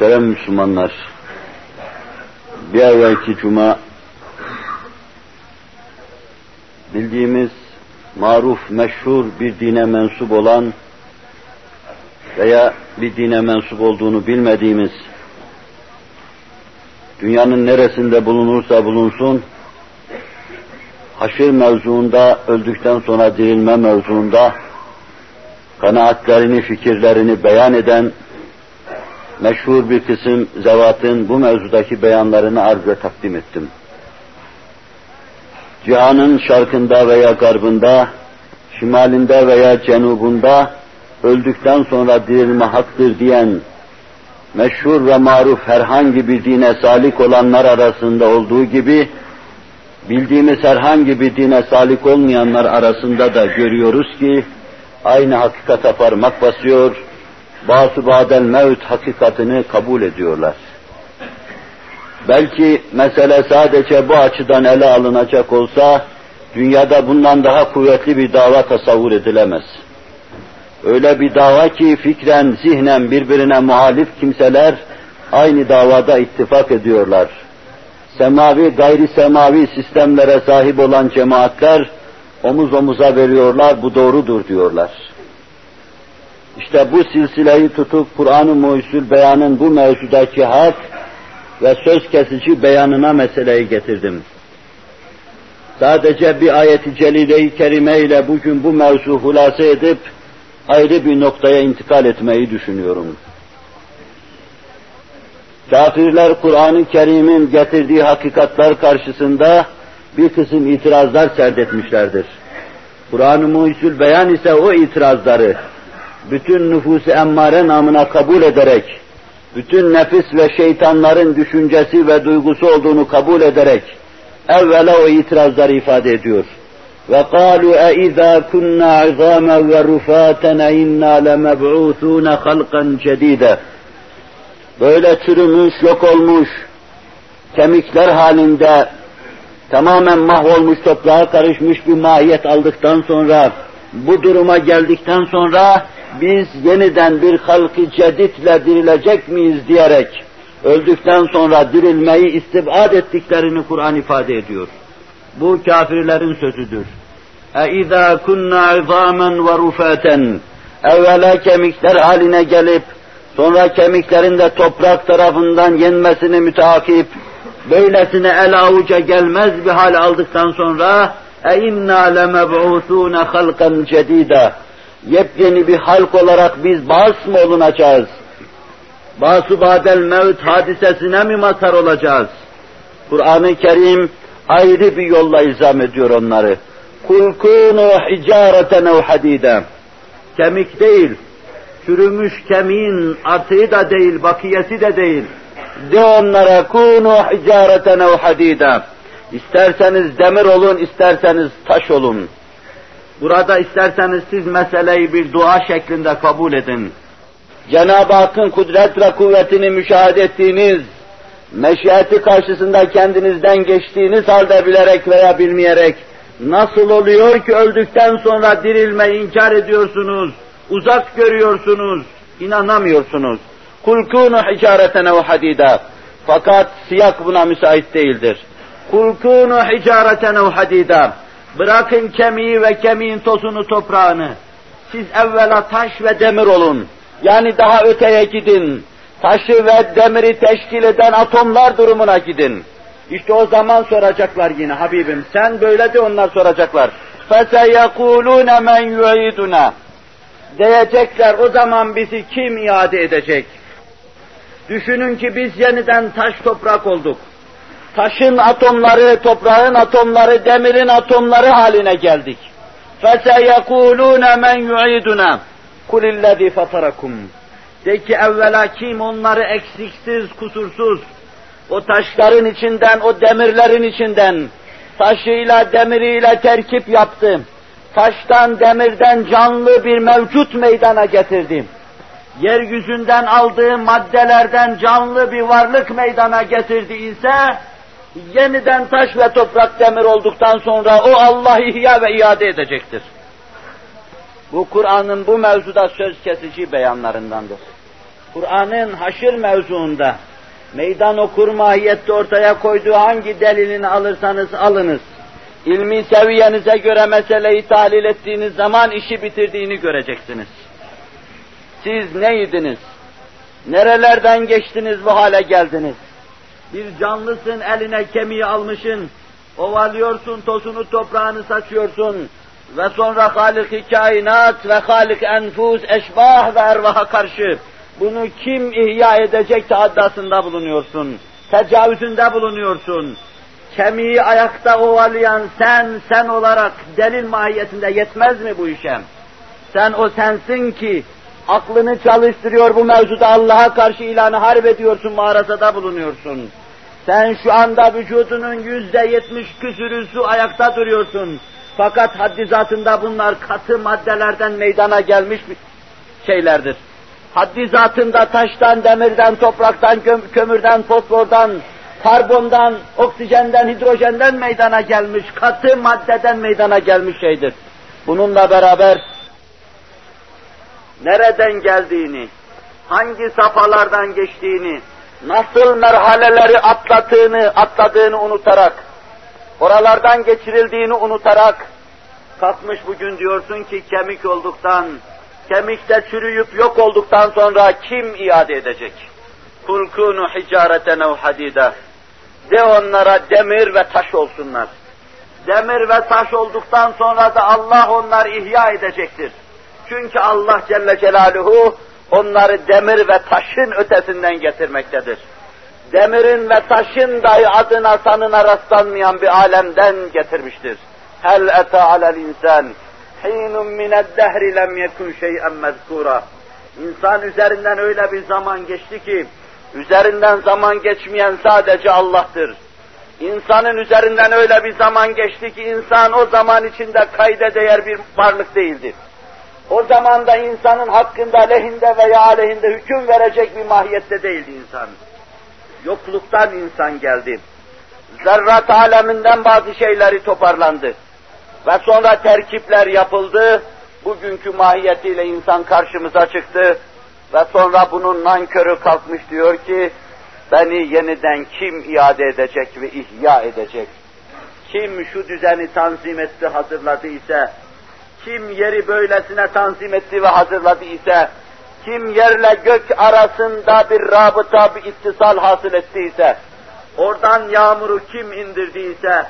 Muhterem Müslümanlar, bir evvelki cuma bildiğimiz maruf, meşhur bir dine mensup olan veya bir dine mensup olduğunu bilmediğimiz dünyanın neresinde bulunursa bulunsun haşir mevzuunda, öldükten sonra dirilme mevzuunda kanaatlerini, fikirlerini beyan eden meşhur bir kısım zevatın bu mevzudaki beyanlarını arz takdim ettim. Cihanın şarkında veya garbında, şimalinde veya cenubunda öldükten sonra dirilme haktır diyen meşhur ve maruf herhangi bir dine salik olanlar arasında olduğu gibi bildiğimiz herhangi bir dine salik olmayanlar arasında da görüyoruz ki aynı hakikate parmak basıyor, bazı badel mevt hakikatini kabul ediyorlar. Belki mesele sadece bu açıdan ele alınacak olsa, dünyada bundan daha kuvvetli bir dava tasavvur edilemez. Öyle bir dava ki fikren, zihnen birbirine muhalif kimseler aynı davada ittifak ediyorlar. Semavi, gayri semavi sistemlere sahip olan cemaatler omuz omuza veriyorlar, bu doğrudur diyorlar. İşte bu silsileyi tutup Kur'an-ı Muhyüzül Beyan'ın bu mevzudaki hak ve söz kesici beyanına meseleyi getirdim. Sadece bir ayeti celile-i kerime ile bugün bu mevzu hulase edip ayrı bir noktaya intikal etmeyi düşünüyorum. Kafirler Kur'an-ı Kerim'in getirdiği hakikatler karşısında bir kısım itirazlar serdetmişlerdir. Kur'an-ı Muhyüzül Beyan ise o itirazları bütün nüfusu emmare namına kabul ederek, bütün nefis ve şeytanların düşüncesi ve duygusu olduğunu kabul ederek, evvela o itirazları ifade ediyor. وَقَالُوا اَاِذَا كُنَّا عِظَامًا وَرُفَاتًا اِنَّا لَمَبْعُوثُونَ خَلْقًا جَد۪يدًا Böyle çürümüş, yok olmuş, kemikler halinde tamamen mahvolmuş, toprağa karışmış bir mahiyet aldıktan sonra, bu duruma geldikten sonra biz yeniden bir halkı ceditle dirilecek miyiz diyerek öldükten sonra dirilmeyi istibad ettiklerini Kur'an ifade ediyor. Bu kafirlerin sözüdür. اَاِذَا كُنَّا عِظَامًا وَرُفَاتًا Evvela kemikler haline gelip, sonra kemiklerin de toprak tarafından yenmesini müteakip, böylesine el avuca gelmez bir hal aldıktan sonra اَاِنَّا لَمَبْعُوثُونَ خَلْقًا جَد۪يدًا Yepyeni bir halk olarak biz bas mı olunacağız? Basu badel mevt hadisesine mi mazhar olacağız? Kur'an-ı Kerim ayrı bir yolla izam ediyor onları. Kul kunu hicareten ev hadide. Kemik değil, çürümüş kemiğin artığı da değil, bakiyesi de değil. De onlara kunu hicareten ev hadide. İsterseniz demir olun, isterseniz taş olun. Burada isterseniz siz meseleyi bir dua şeklinde kabul edin. Cenab-ı Hakk'ın kudret ve kuvvetini müşahede ettiğiniz, meşiyeti karşısında kendinizden geçtiğiniz halde bilerek veya bilmeyerek, nasıl oluyor ki öldükten sonra dirilmeyi inkar ediyorsunuz, uzak görüyorsunuz, inanamıyorsunuz. Kul kunu hicareten ve hadida. Fakat siyak buna müsait değildir. Kul kunu hicareten ve hadida. Bırakın kemiği ve kemiğin tozunu toprağını. Siz evvela taş ve demir olun. Yani daha öteye gidin. Taşı ve demiri teşkil eden atomlar durumuna gidin. İşte o zaman soracaklar yine Habibim. Sen böyle de onlar soracaklar. فَسَيَقُولُونَ مَنْ يُعِيدُنَا Diyecekler o zaman bizi kim iade edecek? Düşünün ki biz yeniden taş toprak olduk taşın atomları, toprağın atomları, demirin atomları haline geldik. فَسَيَقُولُونَ مَنْ يُعِيدُنَا قُلِ الَّذ۪ي فَطَرَكُمْ De ki evvela kim onları eksiksiz, kusursuz, o taşların içinden, o demirlerin içinden, taşıyla, demiriyle terkip yaptı. Taştan, demirden canlı bir mevcut meydana getirdim. Yeryüzünden aldığı maddelerden canlı bir varlık meydana getirdi ise, yeniden taş ve toprak demir olduktan sonra o Allah ihya ve iade edecektir. Bu Kur'an'ın bu mevzuda söz kesici beyanlarındandır. Kur'an'ın haşir mevzuunda meydan okur mahiyette ortaya koyduğu hangi delilini alırsanız alınız. İlmi seviyenize göre meseleyi tahlil ettiğiniz zaman işi bitirdiğini göreceksiniz. Siz neydiniz? Nerelerden geçtiniz bu hale geldiniz? Bir canlısın eline kemiği almışın, ovalıyorsun, tozunu toprağını saçıyorsun ve sonra Halik-i kainat ve Halik enfus, eşbah ve ervaha karşı bunu kim ihya edecek taaddasında bulunuyorsun, tecavüzünde bulunuyorsun. Kemiği ayakta ovalayan sen, sen olarak delil mahiyetinde yetmez mi bu işe? Sen o sensin ki aklını çalıştırıyor bu mevzuda Allah'a karşı ilanı harp ediyorsun, mağarasada bulunuyorsun. Sen şu anda vücudunun yüzde yetmiş küsürü su ayakta duruyorsun. Fakat haddi zatında bunlar katı maddelerden meydana gelmiş şeylerdir. Haddi zatında taştan, demirden, topraktan, kömürden, fosfordan, karbondan, oksijenden, hidrojenden meydana gelmiş, katı maddeden meydana gelmiş şeydir. Bununla beraber nereden geldiğini, hangi safhalardan geçtiğini, nasıl merhaleleri atladığını, atladığını unutarak, oralardan geçirildiğini unutarak, kalkmış bugün diyorsun ki kemik olduktan, kemikte çürüyüp yok olduktan sonra kim iade edecek? Kul kunu hicareten ev hadida. De onlara demir ve taş olsunlar. Demir ve taş olduktan sonra da Allah onları ihya edecektir. Çünkü Allah Celle Celaluhu onları demir ve taşın ötesinden getirmektedir. Demirin ve taşın dahi adına sanına rastlanmayan bir alemden getirmiştir. Hel ete alel insan hinun mined dehri lem yekun şey'en mezkura. İnsan üzerinden öyle bir zaman geçti ki, üzerinden zaman geçmeyen sadece Allah'tır. İnsanın üzerinden öyle bir zaman geçti ki insan o zaman içinde kayda değer bir varlık değildir. O zaman da insanın hakkında lehinde veya aleyhinde hüküm verecek bir mahiyette değildi insan. Yokluktan insan geldi. Zerrat aleminden bazı şeyleri toparlandı. Ve sonra terkipler yapıldı. Bugünkü mahiyetiyle insan karşımıza çıktı. Ve sonra bunun nankörü kalkmış diyor ki, beni yeniden kim iade edecek ve ihya edecek? Kim şu düzeni tanzim etti, hazırladı ise, kim yeri böylesine tanzim etti ve hazırladı ise, kim yerle gök arasında bir rabıta, bir ittisal hasıl ettiyse, oradan yağmuru kim indirdiyse,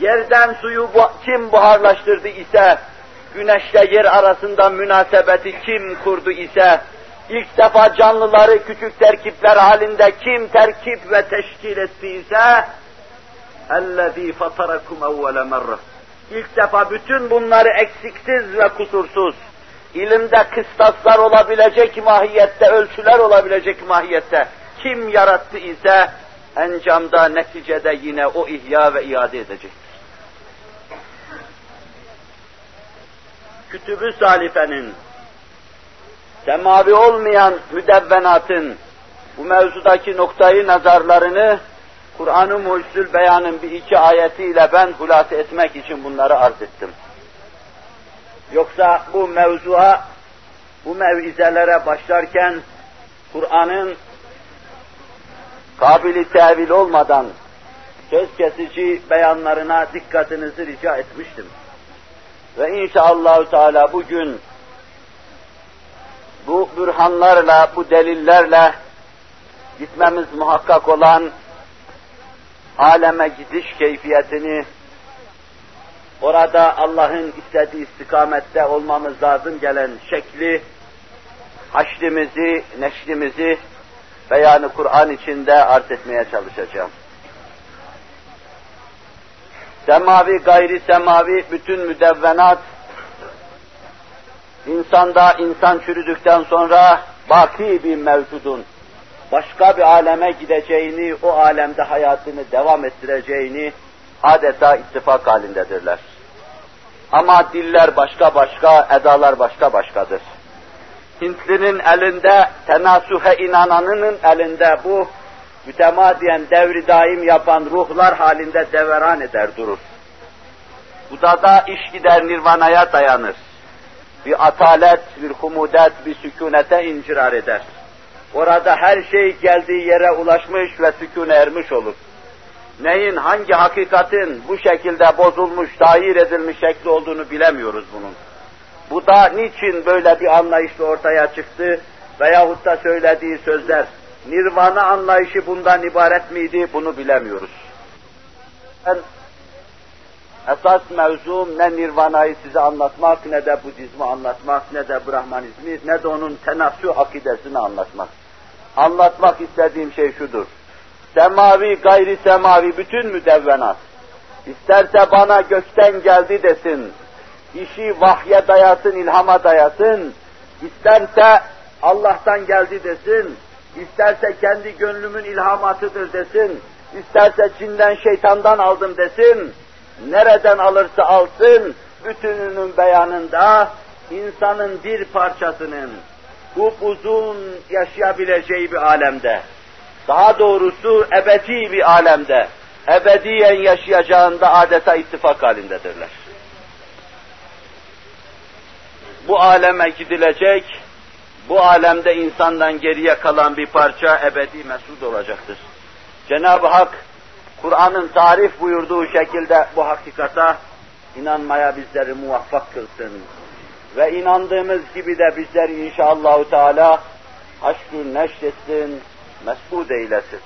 yerden suyu kim buharlaştırdı ise, güneşle yer arasında münasebeti kim kurdu ise, ilk defa canlıları küçük terkipler halinde kim terkip ve teşkil ettiyse, اَلَّذ۪ي فَطَرَكُمْ اَوَّلَ مَرَّةً İlk defa bütün bunları eksiksiz ve kusursuz, ilimde kıstaslar olabilecek mahiyette, ölçüler olabilecek mahiyette kim yarattı ise encamda, neticede yine o ihya ve iade edecektir. Kütübü salifenin, semavi olmayan müdevvenatın bu mevzudaki noktayı nazarlarını Kur'an-ı Mucizül Beyan'ın bir iki ayetiyle ben hulasa etmek için bunları arz ettim. Yoksa bu mevzuğa, bu mevizelere başlarken Kur'an'ın kabili tevil olmadan söz kesici beyanlarına dikkatinizi rica etmiştim. Ve inşallah Teala bugün bu bürhanlarla, bu delillerle gitmemiz muhakkak olan aleme gidiş keyfiyetini, orada Allah'ın istediği istikamette olmamız lazım gelen şekli, haşrimizi, neşrimizi beyanı Kur'an içinde arz etmeye çalışacağım. Semavi, gayri semavi bütün müdevvenat, insanda insan çürüdükten sonra baki bir mevcudun, başka bir aleme gideceğini, o alemde hayatını devam ettireceğini adeta ittifak halindedirler. Ama diller başka başka, edalar başka başkadır. Hintlinin elinde, tenasuhe inananının elinde bu mütemadiyen devri daim yapan ruhlar halinde deveran eder durur. Bu da da iş gider nirvanaya dayanır. Bir atalet, bir humudet, bir sükunete incirar eder. Orada her şey geldiği yere ulaşmış ve sükûne ermiş olur. Neyin, hangi hakikatin bu şekilde bozulmuş, tahir edilmiş şekli olduğunu bilemiyoruz bunun. Bu da niçin böyle bir anlayışla ortaya çıktı veyahut da söylediği sözler, nirvana anlayışı bundan ibaret miydi bunu bilemiyoruz. Ben esas mevzum ne nirvanayı size anlatmak, ne de Budizmi anlatmak, ne de Brahmanizmi, ne de onun tenasü akidesini anlatmak. Anlatmak istediğim şey şudur. Semavi, gayri semavi bütün müdevvenat. İsterse bana gökten geldi desin, işi vahye dayasın, ilhama dayasın, isterse Allah'tan geldi desin, isterse kendi gönlümün ilhamatıdır desin, isterse cinden şeytandan aldım desin, nereden alırsa alsın, bütününün beyanında insanın bir parçasının uzun yaşayabileceği bir alemde, daha doğrusu ebedi bir alemde, ebediyen yaşayacağında adeta ittifak halindedirler. Bu aleme gidilecek, bu alemde insandan geriye kalan bir parça ebedi mesut olacaktır. Cenab-ı Hak, Kur'an'ın tarif buyurduğu şekilde bu hakikata inanmaya bizleri muvaffak kılsın. Ve inandığımız gibi de bizleri inşallahü teala aşkı neşretsin, mesud eylesin.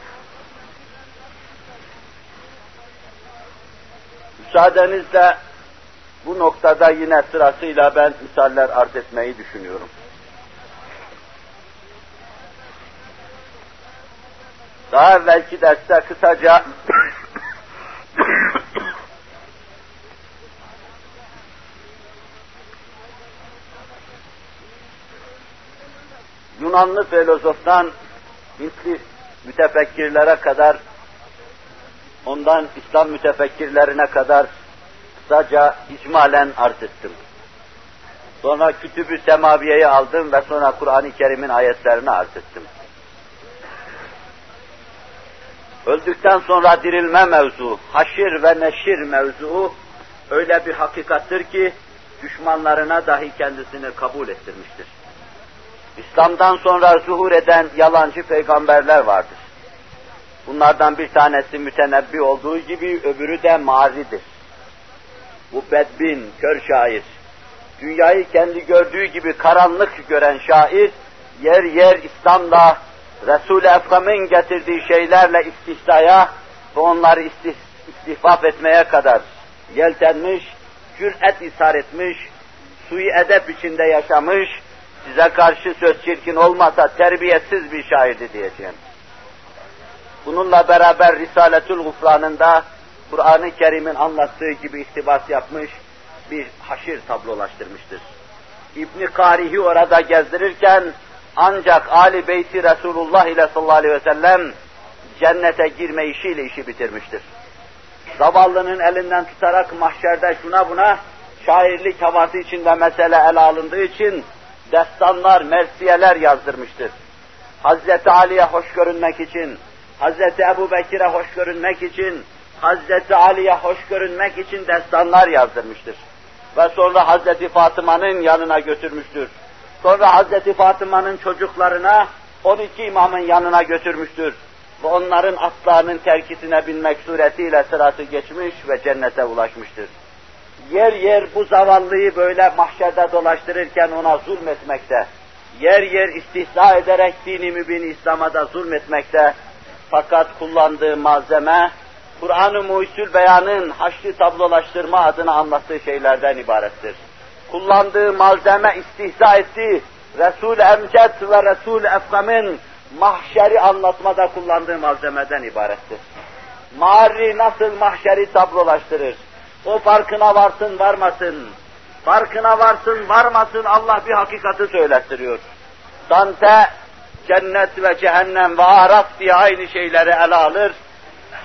Müsaadenizle bu noktada yine sırasıyla ben misaller arz etmeyi düşünüyorum. Daha evvelki derste kısaca Yunanlı filozoftan Hintli mütefekkirlere kadar ondan İslam mütefekkirlerine kadar kısaca icmalen arz ettim. Sonra Kütüb-ü Semaviye'yi aldım ve sonra Kur'an-ı Kerim'in ayetlerini arz ettim. Öldükten sonra dirilme mevzu, haşir ve neşir mevzu öyle bir hakikattır ki düşmanlarına dahi kendisini kabul ettirmiştir. İslam'dan sonra zuhur eden yalancı peygamberler vardır. Bunlardan bir tanesi mütenebbi olduğu gibi öbürü de maridir. Bu bedbin, kör şair, dünyayı kendi gördüğü gibi karanlık gören şair, yer yer İslam'la, Resul-i Ekrem'in getirdiği şeylerle istihzaya ve onları istih, etmeye kadar yeltenmiş, cüret ishar etmiş, sui edep içinde yaşamış, size karşı söz çirkin olmasa terbiyetsiz bir şairdi diyeceğim. Bununla beraber Risaletül Gufran'ında Kur'an-ı Kerim'in anlattığı gibi iktibas yapmış, bir haşir tablolaştırmıştır. İbni Karihi orada gezdirirken ancak Ali Beyti Resulullah ile sallallahu aleyhi ve sellem cennete girme işiyle işi bitirmiştir. Zavallının elinden tutarak mahşerde şuna buna şairlik havası içinde mesele ele alındığı için destanlar, mersiyeler yazdırmıştır. Hazreti Ali'ye hoş görünmek için, Hazreti Ebu Bekir'e hoş görünmek için, Hazreti Ali'ye hoş görünmek için destanlar yazdırmıştır. Ve sonra Hazreti Fatıma'nın yanına götürmüştür. Sonra Hazreti Fatıma'nın çocuklarına 12 imamın yanına götürmüştür. Ve onların atlarının terkisine binmek suretiyle sırası geçmiş ve cennete ulaşmıştır yer yer bu zavallıyı böyle mahşerde dolaştırırken ona zulmetmekte, yer yer istihza ederek dini mübin İslam'a da zulmetmekte, fakat kullandığı malzeme, Kur'an-ı Muhyüsül Beyan'ın haçlı tablolaştırma adına anlattığı şeylerden ibarettir. Kullandığı malzeme istihza etti, Resul-i Emcet ve Resul-i Efkam'ın mahşeri anlatmada kullandığı malzemeden ibarettir. Mari nasıl mahşeri tablolaştırır? O farkına varsın varmasın. Farkına varsın varmasın Allah bir hakikati söylettiriyor. Dante cennet ve cehennem ve araf diye aynı şeyleri ele alır.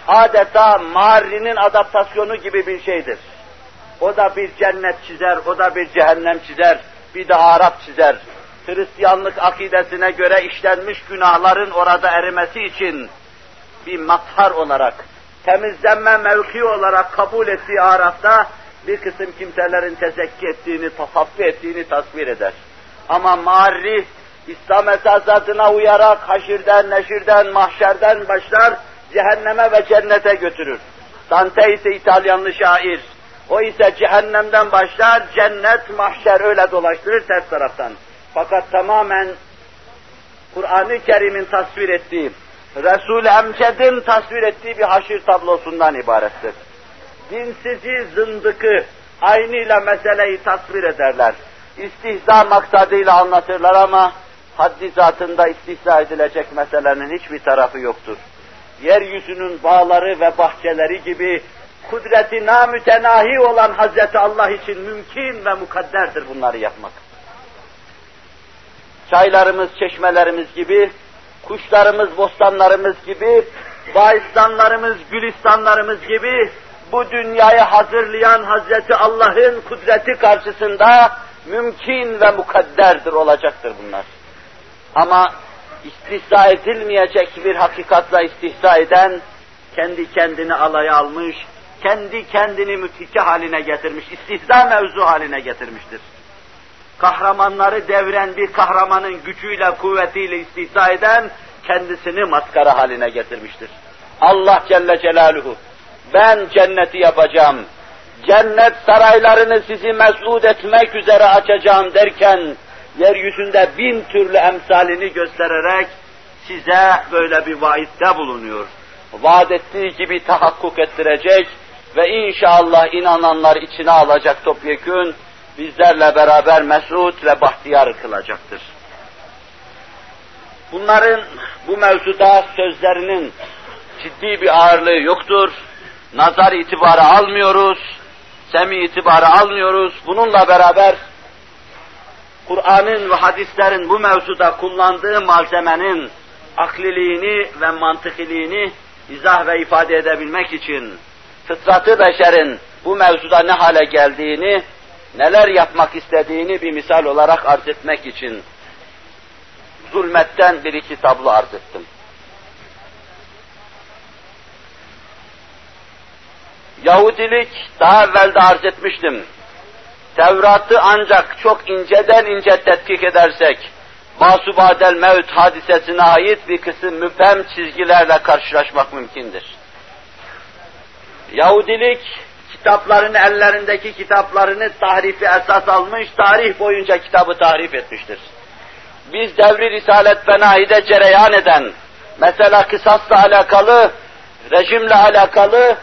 Adeta Mari'nin adaptasyonu gibi bir şeydir. O da bir cennet çizer, o da bir cehennem çizer, bir de Arap çizer. Hristiyanlık akidesine göre işlenmiş günahların orada erimesi için bir mazhar olarak temizlenme mevki olarak kabul ettiği Araf'ta bir kısım kimselerin tezekki ettiğini, tasaffi ettiğini tasvir eder. Ama marif İslam esasatına uyarak haşirden, neşirden, mahşerden başlar, cehenneme ve cennete götürür. Dante ise İtalyanlı şair. O ise cehennemden başlar, cennet, mahşer öyle dolaştırır ters taraftan. Fakat tamamen Kur'an-ı Kerim'in tasvir ettiği, Resul-i Emced'in tasvir ettiği bir haşir tablosundan ibarettir. Dinsizi, zındıkı aynıyla meseleyi tasvir ederler. İstihza maksadıyla anlatırlar ama haddi zatında istihza edilecek meselenin hiçbir tarafı yoktur. Yeryüzünün bağları ve bahçeleri gibi kudreti namütenahi olan Hazreti Allah için mümkün ve mukadderdir bunları yapmak. Çaylarımız, çeşmelerimiz gibi, kuşlarımız, bostanlarımız gibi, bağistanlarımız, gülistanlarımız gibi bu dünyayı hazırlayan Hazreti Allah'ın kudreti karşısında mümkün ve mukadderdir olacaktır bunlar. Ama istihza edilmeyecek bir hakikatla istihza eden, kendi kendini alaya almış, kendi kendini mütike haline getirmiş, istihza mevzu haline getirmiştir. Kahramanları devren bir kahramanın gücüyle, kuvvetiyle istihza eden, kendisini maskara haline getirmiştir. Allah Celle Celaluhu, ben cenneti yapacağım, cennet saraylarını sizi mesud etmek üzere açacağım derken, yeryüzünde bin türlü emsalini göstererek size böyle bir vaitte bulunuyor. Vaat ettiği gibi tahakkuk ettirecek ve inşallah inananlar içine alacak topyekün bizlerle beraber mesut ve bahtiyar kılacaktır. Bunların bu mevzuda sözlerinin ciddi bir ağırlığı yoktur. Nazar itibarı almıyoruz, semi itibarı almıyoruz. Bununla beraber Kur'an'ın ve hadislerin bu mevzuda kullandığı malzemenin akliliğini ve mantıkiliğini izah ve ifade edebilmek için fıtratı beşerin bu mevzuda ne hale geldiğini, neler yapmak istediğini bir misal olarak arz etmek için zulmetten bir iki tablo arz ettim. Yahudilik daha evvel de arz etmiştim. Tevrat'ı ancak çok inceden ince tetkik edersek, Masubadel Mevt hadisesine ait bir kısım müphem çizgilerle karşılaşmak mümkündür. Yahudilik kitaplarını, ellerindeki kitaplarını tahrifi esas almış, tarih boyunca kitabı tahrif etmiştir. Biz devri Risalet Benahi'de cereyan eden, mesela kısasla alakalı, rejimle alakalı,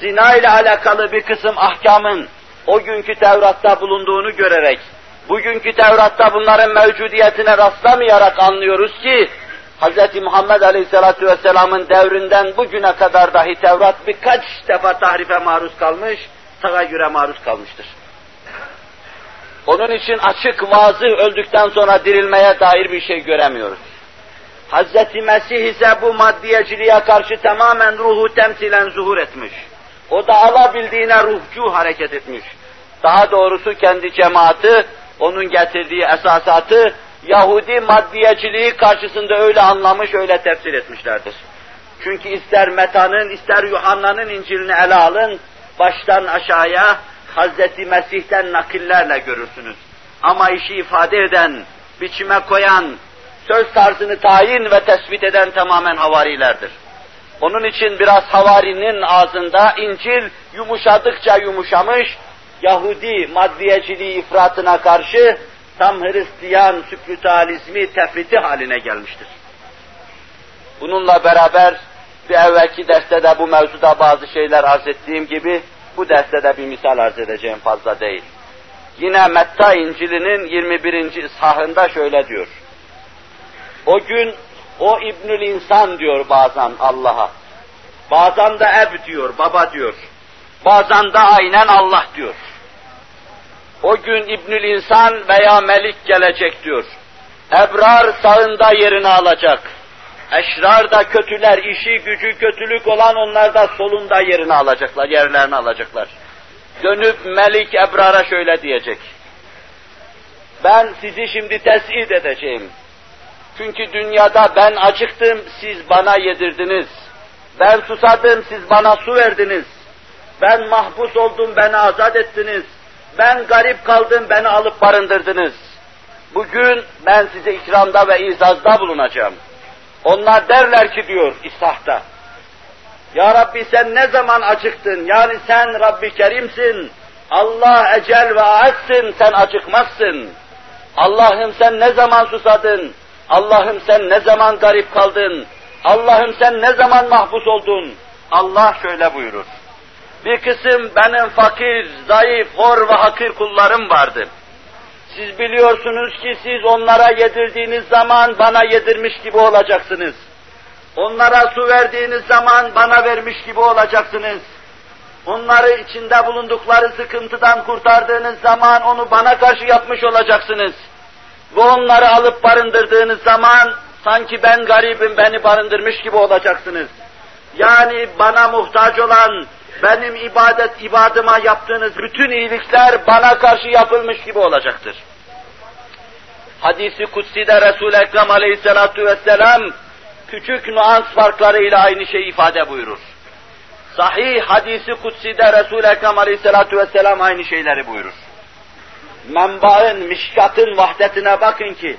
zina ile alakalı bir kısım ahkamın o günkü Tevrat'ta bulunduğunu görerek, bugünkü Tevrat'ta bunların mevcudiyetine rastlamayarak anlıyoruz ki, Hz. Muhammed Aleyhisselatü Vesselam'ın devrinden bugüne kadar dahi Tevrat birkaç defa tahrife maruz kalmış, tagayyüre maruz kalmıştır. Onun için açık vaazı öldükten sonra dirilmeye dair bir şey göremiyoruz. Hz. Mesih ise bu maddiyeciliğe karşı tamamen ruhu temsilen zuhur etmiş. O da alabildiğine ruhcu hareket etmiş. Daha doğrusu kendi cemaati, onun getirdiği esasatı Yahudi maddiyeciliği karşısında öyle anlamış, öyle tefsir etmişlerdir. Çünkü ister Meta'nın, ister Yuhanna'nın İncil'ini ele alın, baştan aşağıya Hazreti Mesih'ten nakillerle görürsünüz. Ama işi ifade eden, biçime koyan, söz tarzını tayin ve tespit eden tamamen havarilerdir. Onun için biraz havarinin ağzında İncil yumuşadıkça yumuşamış, Yahudi maddiyeciliği ifratına karşı tam Hristiyan sükrütalizmi tefriti haline gelmiştir. Bununla beraber bir evvelki derste de bu mevzuda bazı şeyler arz ettiğim gibi bu derste de bir misal arz edeceğim fazla değil. Yine Metta İncil'inin 21. ishahında şöyle diyor. O gün o İbnül İnsan diyor bazen Allah'a. Bazen de Eb diyor, baba diyor. Bazen de aynen Allah diyor. O gün İbnül İnsan veya Melik gelecek diyor. Ebrar sağında yerini alacak. Eşrar da kötüler, işi gücü kötülük olan onlar da solunda yerini alacaklar, yerlerini alacaklar. Dönüp Melik Ebrar'a şöyle diyecek. Ben sizi şimdi tesid edeceğim. Çünkü dünyada ben acıktım, siz bana yedirdiniz. Ben susadım, siz bana su verdiniz. Ben mahpus oldum, beni azat ettiniz. Ben garip kaldım, beni alıp barındırdınız. Bugün ben size ikramda ve izazda bulunacağım. Onlar derler ki diyor İsa'da. Ya Rabbi sen ne zaman acıktın? Yani sen Rabbi Kerim'sin. Allah ecel ve aetsin, sen acıkmazsın. Allah'ım sen ne zaman susadın? Allah'ım sen ne zaman garip kaldın? Allah'ım sen ne zaman mahpus oldun? Allah şöyle buyurur. Bir kısım benim fakir, zayıf, hor ve hakir kullarım vardı. Siz biliyorsunuz ki siz onlara yedirdiğiniz zaman bana yedirmiş gibi olacaksınız. Onlara su verdiğiniz zaman bana vermiş gibi olacaksınız. Onları içinde bulundukları sıkıntıdan kurtardığınız zaman onu bana karşı yapmış olacaksınız. Ve onları alıp barındırdığınız zaman sanki ben garibim beni barındırmış gibi olacaksınız. Yani bana muhtaç olan, benim ibadet ibadıma yaptığınız bütün iyilikler bana karşı yapılmış gibi olacaktır. Hadisi kutsi'de Resul-i Ekrem aleyhissalatu vesselam küçük nuans farklarıyla aynı şeyi ifade buyurur. Sahih hadisi kutsi'de Resul-i Ekrem aleyhissalatu vesselam aynı şeyleri buyurur. Menbaın, mişkatın vahdetine bakın ki,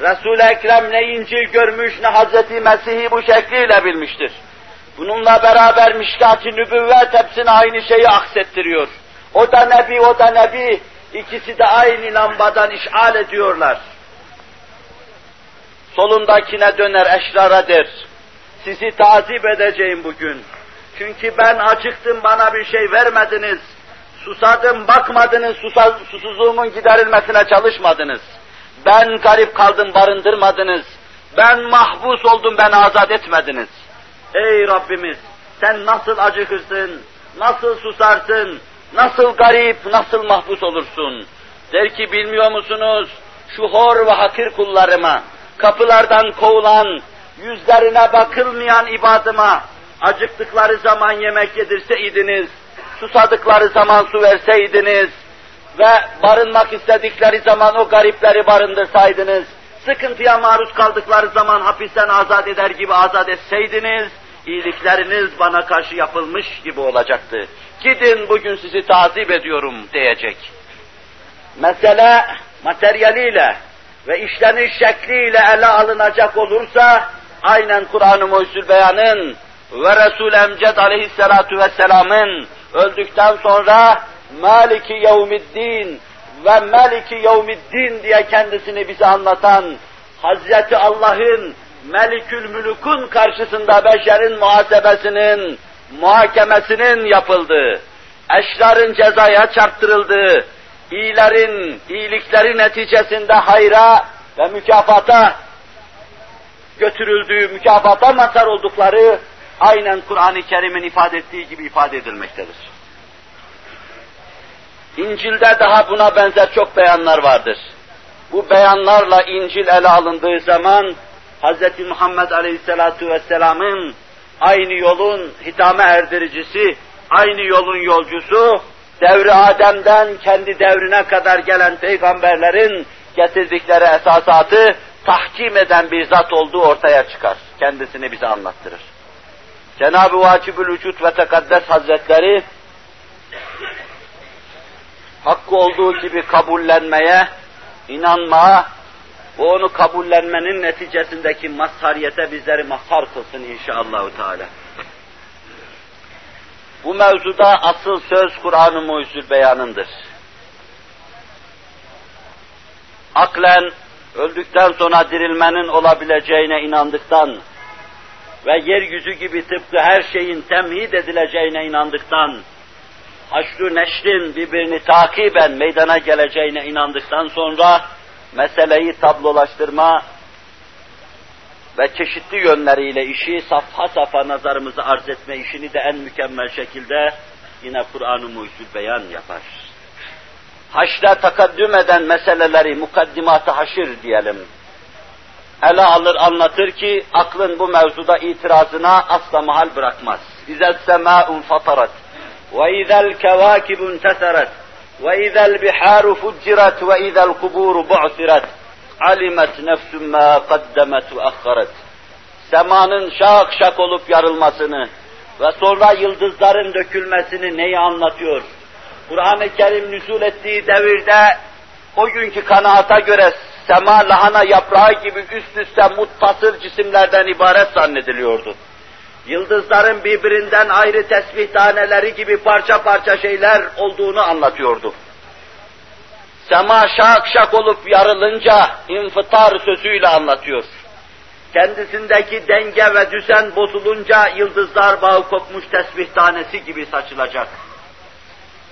Resul-i Ekrem ne İncil görmüş ne Hazreti Mesih'i bu şekliyle bilmiştir. Bununla beraber mişkat-ı nübüvvet hepsine aynı şeyi aksettiriyor. O da nebi, o da nebi, ikisi de aynı lambadan işal ediyorlar. Solundakine döner eşrara der. Sizi tazip edeceğim bugün. Çünkü ben acıktım bana bir şey vermediniz. Susadım bakmadınız, susaz, susuzluğumun giderilmesine çalışmadınız. Ben garip kaldım barındırmadınız. Ben mahpus oldum ben azat etmediniz. Ey Rabbimiz sen nasıl acıkırsın, nasıl susarsın, nasıl garip, nasıl mahpus olursun. Der ki bilmiyor musunuz şu hor ve hakir kullarıma, kapılardan kovulan, yüzlerine bakılmayan ibadıma, acıktıkları zaman yemek yedirseydiniz, susadıkları zaman su verseydiniz ve barınmak istedikleri zaman o garipleri barındırsaydınız, sıkıntıya maruz kaldıkları zaman hapisten azat eder gibi azat etseydiniz, iyilikleriniz bana karşı yapılmış gibi olacaktı. Gidin bugün sizi tazip ediyorum diyecek. Mesele materyaliyle ve işleniş şekliyle ele alınacak olursa, aynen Kur'an-ı Muhyüzül Beyan'ın ve Resul Emced aleyhissalatu vesselamın öldükten sonra Maliki Yevmiddin ve Maliki Yevmiddin diye kendisini bize anlatan Hazreti Allah'ın Melikül Mülük'ün karşısında beşerin muhasebesinin, muhakemesinin yapıldığı, eşların cezaya çarptırıldığı, iyilerin, iyilikleri neticesinde hayra ve mükafata götürüldüğü, mükafata mazhar oldukları aynen Kur'an-ı Kerim'in ifade ettiği gibi ifade edilmektedir. İncil'de daha buna benzer çok beyanlar vardır. Bu beyanlarla İncil ele alındığı zaman Hz. Muhammed Aleyhisselatu Vesselam'ın aynı yolun hitame erdiricisi, aynı yolun yolcusu, devri Adem'den kendi devrine kadar gelen peygamberlerin getirdikleri esasatı tahkim eden bir zat olduğu ortaya çıkar. Kendisini bize anlattırır. Cenab-ı Vacibül Vücut ve Tekaddes Hazretleri hakkı olduğu gibi kabullenmeye, inanmaya ve onu kabullenmenin neticesindeki mazhariyete bizleri mazhar kılsın inşallahü teala. Bu mevzuda asıl söz Kur'an-ı Muhyüzül Beyan'ındır. Aklen öldükten sonra dirilmenin olabileceğine inandıktan ve yeryüzü gibi tıpkı her şeyin temhid edileceğine inandıktan, haşru neşrin birbirini takiben meydana geleceğine inandıktan sonra meseleyi tablolaştırma ve çeşitli yönleriyle işi safha safha nazarımızı arz etme işini de en mükemmel şekilde yine Kur'an-ı Muhyüzül Beyan yapar. Haşra takaddüm eden meseleleri mukaddimat-ı haşir diyelim. Ele alır anlatır ki aklın bu mevzuda itirazına asla mahal bırakmaz. İzel semâ'un fatarat ve izel biharu fuccirat ve izel kuburu bu'sirat alimet nefsün ma kaddemet ve akharet. Semanın şak şak olup yarılmasını ve sonra yıldızların dökülmesini neyi anlatıyor? Kur'an-ı Kerim nüzul ettiği devirde o günkü kanaata göre sema lahana yaprağı gibi üst üste muttasıl cisimlerden ibaret zannediliyordu Yıldızların birbirinden ayrı tesbih taneleri gibi parça parça şeyler olduğunu anlatıyordu. Sema şak şak olup yarılınca infıtar sözüyle anlatıyor. Kendisindeki denge ve düzen bozulunca yıldızlar bağı kopmuş tesbih tanesi gibi saçılacak.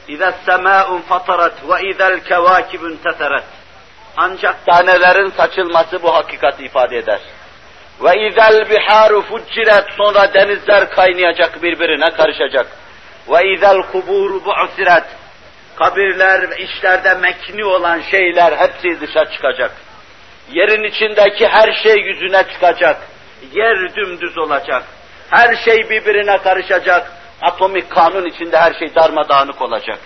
اِذَا السَّمَاءُ فَطَرَتْ وَاِذَا الْكَوَاكِبُ انْتَثَرَتْ Ancak tanelerin saçılması bu hakikati ifade eder. Ve izel biharu fucciret sonra denizler kaynayacak birbirine karışacak. Ve izel kuburu bu'siret kabirler işlerde mekni olan şeyler hepsi dışa çıkacak. Yerin içindeki her şey yüzüne çıkacak. Yer dümdüz olacak. Her şey birbirine karışacak. Atomik kanun içinde her şey darmadağınık olacak.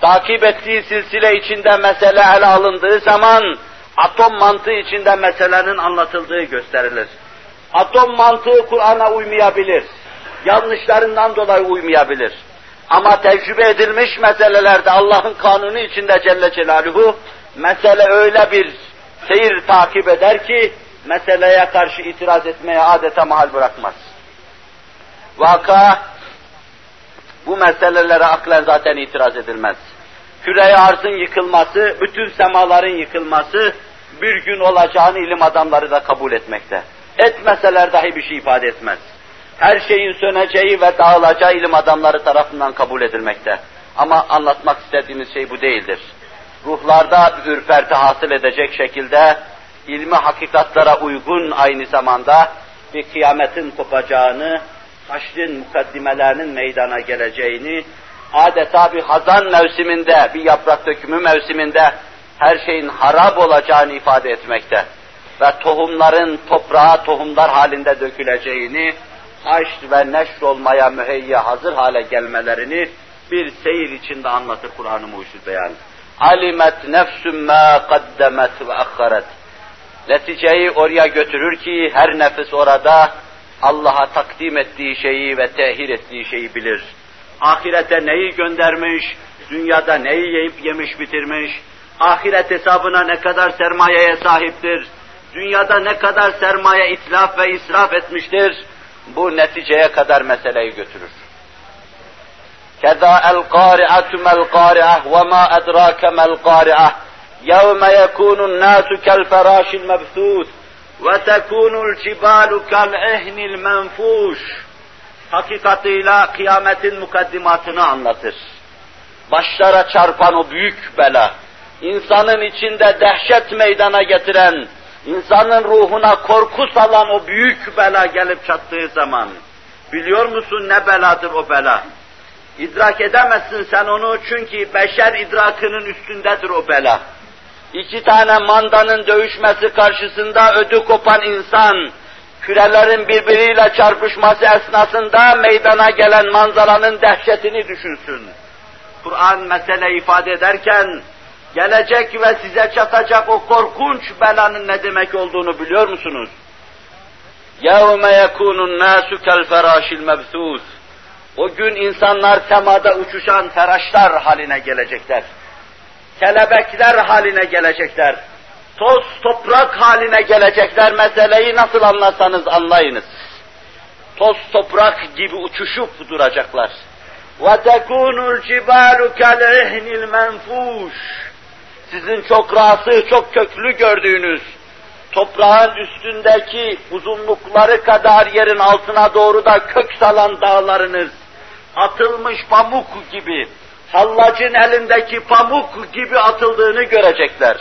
Takip ettiği silsile içinde mesele ele alındığı zaman atom mantığı içinde meselenin anlatıldığı gösterilir. Atom mantığı Kur'an'a uymayabilir. Yanlışlarından dolayı uymayabilir. Ama tecrübe edilmiş meselelerde Allah'ın kanunu içinde Celle Celaluhu mesele öyle bir seyir takip eder ki meseleye karşı itiraz etmeye adeta mahal bırakmaz. Vaka bu meselelere aklen zaten itiraz edilmez. Küre arzın yıkılması, bütün semaların yıkılması bir gün olacağını ilim adamları da kabul etmekte. Etmeseler dahi bir şey ifade etmez her şeyin söneceği ve dağılacağı ilim adamları tarafından kabul edilmekte. Ama anlatmak istediğimiz şey bu değildir. Ruhlarda ürperti hasıl edecek şekilde ilmi hakikatlara uygun aynı zamanda bir kıyametin kopacağını, haşrin mukaddimelerinin meydana geleceğini, adeta bir hazan mevsiminde, bir yaprak dökümü mevsiminde her şeyin harap olacağını ifade etmekte ve tohumların toprağa tohumlar halinde döküleceğini, haşr ve neşr olmaya müheyya hazır hale gelmelerini bir seyir içinde anlatır Kur'an-ı Mucizül Beyan. Alimet nefsüm ma kaddemet ve akharet. Neticeyi oraya götürür ki her nefis orada Allah'a takdim ettiği şeyi ve tehir ettiği şeyi bilir. Ahirete neyi göndermiş, dünyada neyi yiyip yemiş bitirmiş, ahiret hesabına ne kadar sermayeye sahiptir, dünyada ne kadar sermaye itlaf ve israf etmiştir, bu neticeye kadar meseleyi götürür. Keza el qari'atu mel qari'ah ve ma edrake mel qari'ah. Yevme yekunun nasu kel ferâşil mebthûth ve tekunul cibalu kel ehnil menfuş. Hakikatıyla kıyametin mukaddimatını anlatır. Başlara çarpan o büyük bela, insanın içinde dehşet meydana getiren, insanın ruhuna korku salan o büyük bela gelip çattığı zaman, biliyor musun ne beladır o bela? İdrak edemezsin sen onu çünkü beşer idrakının üstündedir o bela. İki tane mandanın dövüşmesi karşısında ödü kopan insan, kürelerin birbiriyle çarpışması esnasında meydana gelen manzaranın dehşetini düşünsün. Kur'an mesele ifade ederken, gelecek ve size çatacak o korkunç belanın ne demek olduğunu biliyor musunuz? يَوْمَ يَكُونُ النَّاسُ كَالْفَرَاشِ الْمَبْثُوثِ O gün insanlar semada uçuşan feraşlar haline gelecekler. Kelebekler haline gelecekler. Toz toprak haline gelecekler. Meseleyi nasıl anlarsanız anlayınız. Toz toprak gibi uçuşup duracaklar. وَتَكُونُ الْجِبَالُ كَالْعِهْنِ الْمَنْفُوشِ sizin çok rası, çok köklü gördüğünüz, toprağın üstündeki uzunlukları kadar yerin altına doğru da kök salan dağlarınız, atılmış pamuk gibi, hallacın elindeki pamuk gibi atıldığını görecekler.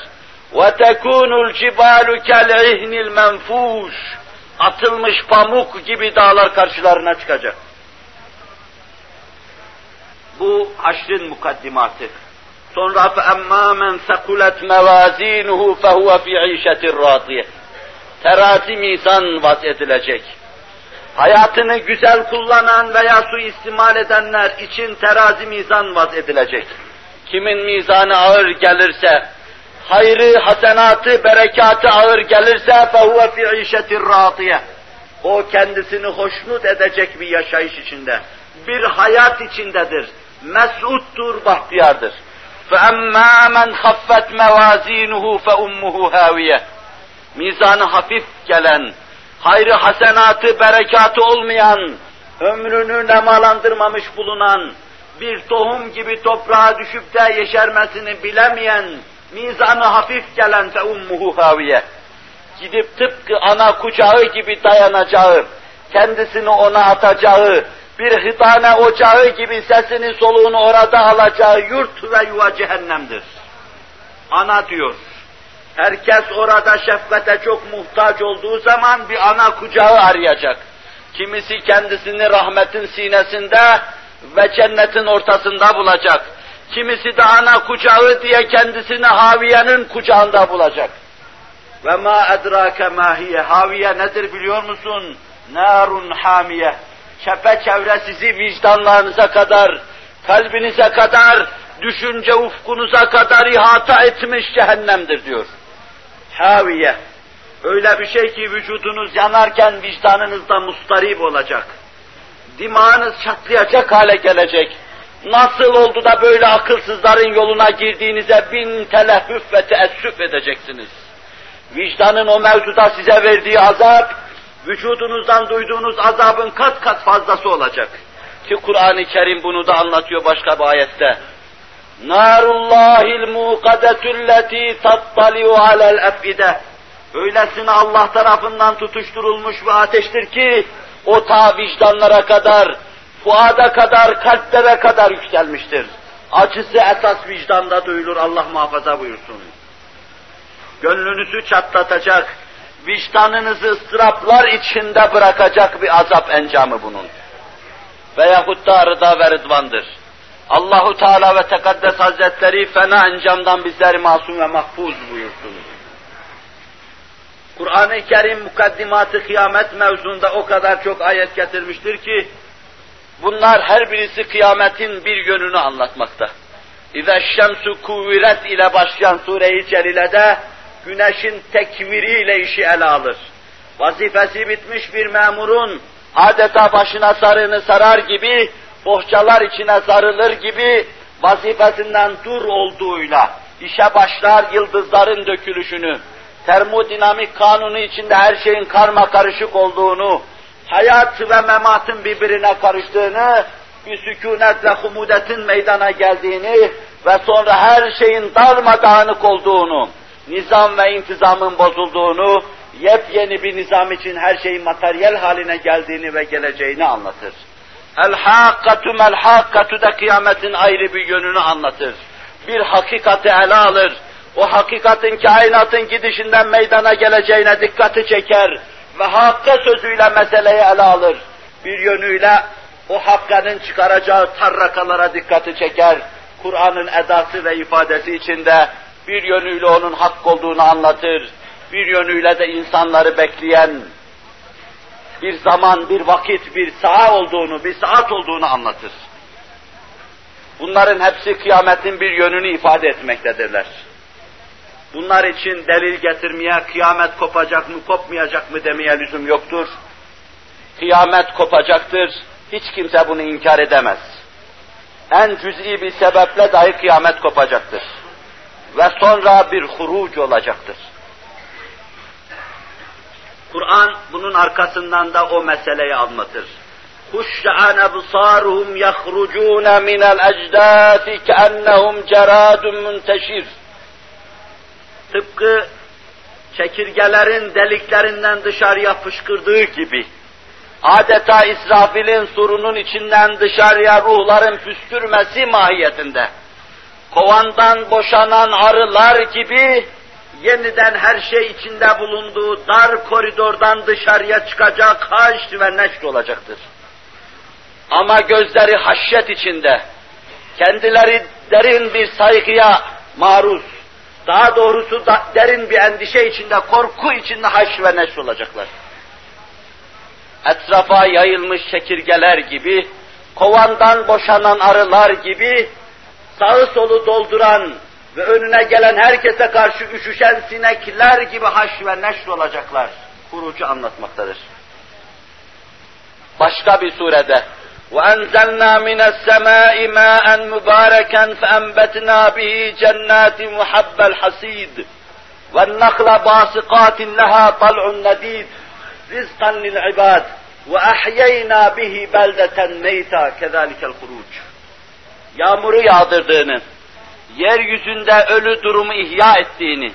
وَتَكُونُ الْجِبَالُ كَالْعِهْنِ الْمَنْفُوشِ Atılmış pamuk gibi dağlar karşılarına çıkacak. Bu haşrin mukaddimatı. Sonra فَاَمَّا مَنْ ثَقُلَتْ مَوَازِينُهُ فَهُوَ فِي عِيشَةٍ رَاضِيَةٍ Terazi mizan vaz edilecek. Hayatını güzel kullanan veya suistimal edenler için terazi mizan vaz edilecek. Kimin mizanı ağır gelirse, hayrı, hasenatı, berekatı ağır gelirse فَهُوَ فِي عِيشَةٍ رَاضِيَةٍ O kendisini hoşnut edecek bir yaşayış içinde, bir hayat içindedir. Mesuttur, bahtiyardır. فَاَمَّا مَنْ خَفَّتْ مَوَازِينُهُ فَاُمُّهُ هَاوِيَةٌ Mizanı hafif gelen, hayrı hasenatı, berekatı olmayan, ömrünü nemalandırmamış bulunan, bir tohum gibi toprağa düşüp de yeşermesini bilemeyen, mizanı hafif gelen fe ummuhu haviye. Gidip tıpkı ana kucağı gibi dayanacağı, kendisini ona atacağı, bir hıtane ocağı gibi sesini soluğunu orada alacağı yurt ve yuva cehennemdir. Ana diyor. Herkes orada şefkate çok muhtaç olduğu zaman bir ana kucağı arayacak. Kimisi kendisini rahmetin sinesinde ve cennetin ortasında bulacak. Kimisi de ana kucağı diye kendisini Haviye'nin kucağında bulacak. Ve ma edrake mahiye. Haviye nedir biliyor musun? Narun hamiye. Çepeçevre sizi vicdanlarınıza kadar, kalbinize kadar, düşünce ufkunuza kadar ihata etmiş cehennemdir diyor. Haviye. Öyle bir şey ki vücudunuz yanarken vicdanınızda mustarip olacak. Dimağınız çatlayacak hale gelecek. Nasıl oldu da böyle akılsızların yoluna girdiğinize bin telehüf ve teessüf edeceksiniz. Vicdanın o mevzuda size verdiği azap, vücudunuzdan duyduğunuz azabın kat kat fazlası olacak. Ki Kur'an-ı Kerim bunu da anlatıyor başka bir ayette. Narullahil muqadetulleti tattaliu alel efide. Öylesine Allah tarafından tutuşturulmuş bir ateştir ki, o ta vicdanlara kadar, fuada kadar, kalplere kadar yükselmiştir. Acısı esas vicdanda duyulur, Allah muhafaza buyursun. Gönlünüzü çatlatacak, vicdanınızı ıstıraplar içinde bırakacak bir azap encamı bunun. Veyahut da rıda ve rıdvandır. Allahu Teala ve Tekaddes Hazretleri fena encamdan bizleri masum ve mahfuz buyursun. Kur'an-ı Kerim mukaddimatı kıyamet mevzunda o kadar çok ayet getirmiştir ki, bunlar her birisi kıyametin bir yönünü anlatmakta. İze şemsu kuviret ile başlayan sure-i celilede, güneşin tekviriyle işi ele alır. Vazifesi bitmiş bir memurun, adeta başına sarığını sarar gibi, bohçalar içine sarılır gibi, vazifesinden dur olduğuyla, işe başlar yıldızların dökülüşünü, termodinamik kanunu içinde her şeyin karma karışık olduğunu, hayat ve mematın birbirine karıştığını, bir sükunetle humudetin meydana geldiğini ve sonra her şeyin darmadağınık olduğunu, nizam ve intizamın bozulduğunu, yepyeni bir nizam için her şeyin materyal haline geldiğini ve geleceğini anlatır. El-hakkatu mel-hakkatu da kıyametin ayrı bir yönünü anlatır. Bir hakikati ele alır, o hakikatin kainatın gidişinden meydana geleceğine dikkati çeker ve hakka sözüyle meseleyi ele alır. Bir yönüyle o hakkanın çıkaracağı tarrakalara dikkati çeker. Kur'an'ın edası ve ifadesi içinde bir yönüyle onun hak olduğunu anlatır. Bir yönüyle de insanları bekleyen bir zaman, bir vakit, bir saat olduğunu, bir saat olduğunu anlatır. Bunların hepsi kıyametin bir yönünü ifade etmektedirler. Bunlar için delil getirmeye, kıyamet kopacak mı, kopmayacak mı demeye lüzum yoktur. Kıyamet kopacaktır, hiç kimse bunu inkar edemez. En cüz'i bir sebeple dahi kıyamet kopacaktır Ve sonra bir huruc olacaktır. Kur'an bunun arkasından da o meseleyi anlatır. خُشَّعَنْ أَبْصَارُهُمْ يَخْرُجُونَ مِنَ الْأَجْدَاثِ كَأَنَّهُمْ جَرَادٌ مُنْتَشِرٌ Tıpkı çekirgelerin deliklerinden dışarıya fışkırdığı gibi, adeta İsrafil'in surunun içinden dışarıya ruhların püskürmesi mahiyetinde, kovandan boşanan arılar gibi, yeniden her şey içinde bulunduğu dar koridordan dışarıya çıkacak haş ve neşr olacaktır. Ama gözleri haşyet içinde, kendileri derin bir saygıya maruz, daha doğrusu da derin bir endişe içinde, korku içinde haş ve neşr olacaklar. Etrafa yayılmış çekirgeler gibi, kovandan boşanan arılar gibi, sağı solu dolduran ve önüne gelen herkese karşı üşüşen sinekler gibi haş ve neşr olacaklar. Kurucu anlatmaktadır. Başka bir surede وأنزلنا من السماء ماء مباركا فأنبتنا به جنات محب الحصيد والنخل باسقات لها طلع نديد رزقا للعباد وأحيينا به بلدة ميتا كذلك الخروج Yağmuru yağdırdığını, yeryüzünde ölü durumu ihya ettiğini,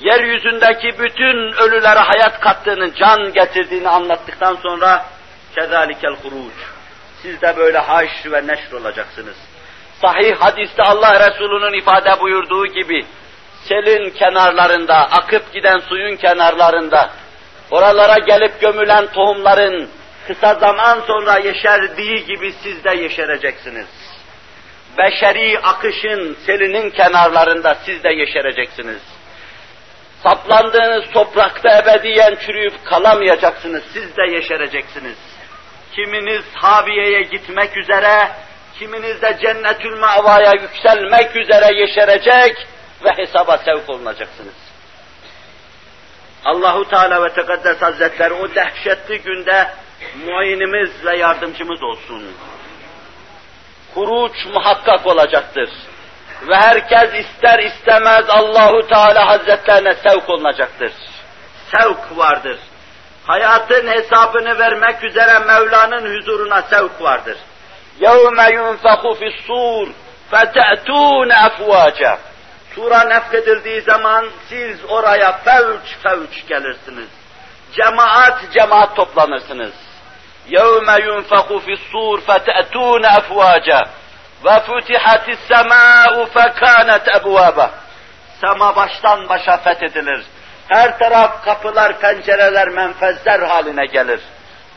yeryüzündeki bütün ölülere hayat kattığını, can getirdiğini anlattıktan sonra kezalikel huruc. Siz de böyle haş ve neşr olacaksınız. Sahih hadiste Allah Resulü'nün ifade buyurduğu gibi selin kenarlarında, akıp giden suyun kenarlarında, oralara gelip gömülen tohumların kısa zaman sonra yeşerdiği gibi siz de yeşereceksiniz. Beşeri akışın selinin kenarlarında siz de yeşereceksiniz. Saplandığınız toprakta ebediyen çürüyüp kalamayacaksınız, siz de yeşereceksiniz. Kiminiz Haviye'ye gitmek üzere, kiminiz de cennetül mavaya yükselmek üzere yeşerecek ve hesaba sevk olunacaksınız. Allahu Teala ve Tekaddes Hazretleri o dehşetli günde muayinimiz ve yardımcımız olsun Huruç muhakkak olacaktır. Ve herkes ister istemez Allahu Teala Hazretlerine sevk olunacaktır. Sevk vardır. Hayatın hesabını vermek üzere Mevla'nın huzuruna sevk vardır. يَوْمَ يُنْفَخُ فِي الصُّورِ فَتَأْتُونَ أَفْوَاجًا Sura nefkedildiği zaman siz oraya fevç fevç gelirsiniz. Cemaat cemaat toplanırsınız. يَوْمَ يُنْفَخُ فِي الصُّورِ فَتَأْتُونَ أَفْوَاجًا وَفُتِحَتِ السَّمَاءُ فَكَانَتْ أَبْوَابًا Sema baştan başa fethedilir. Her taraf kapılar, pencereler, menfezler haline gelir.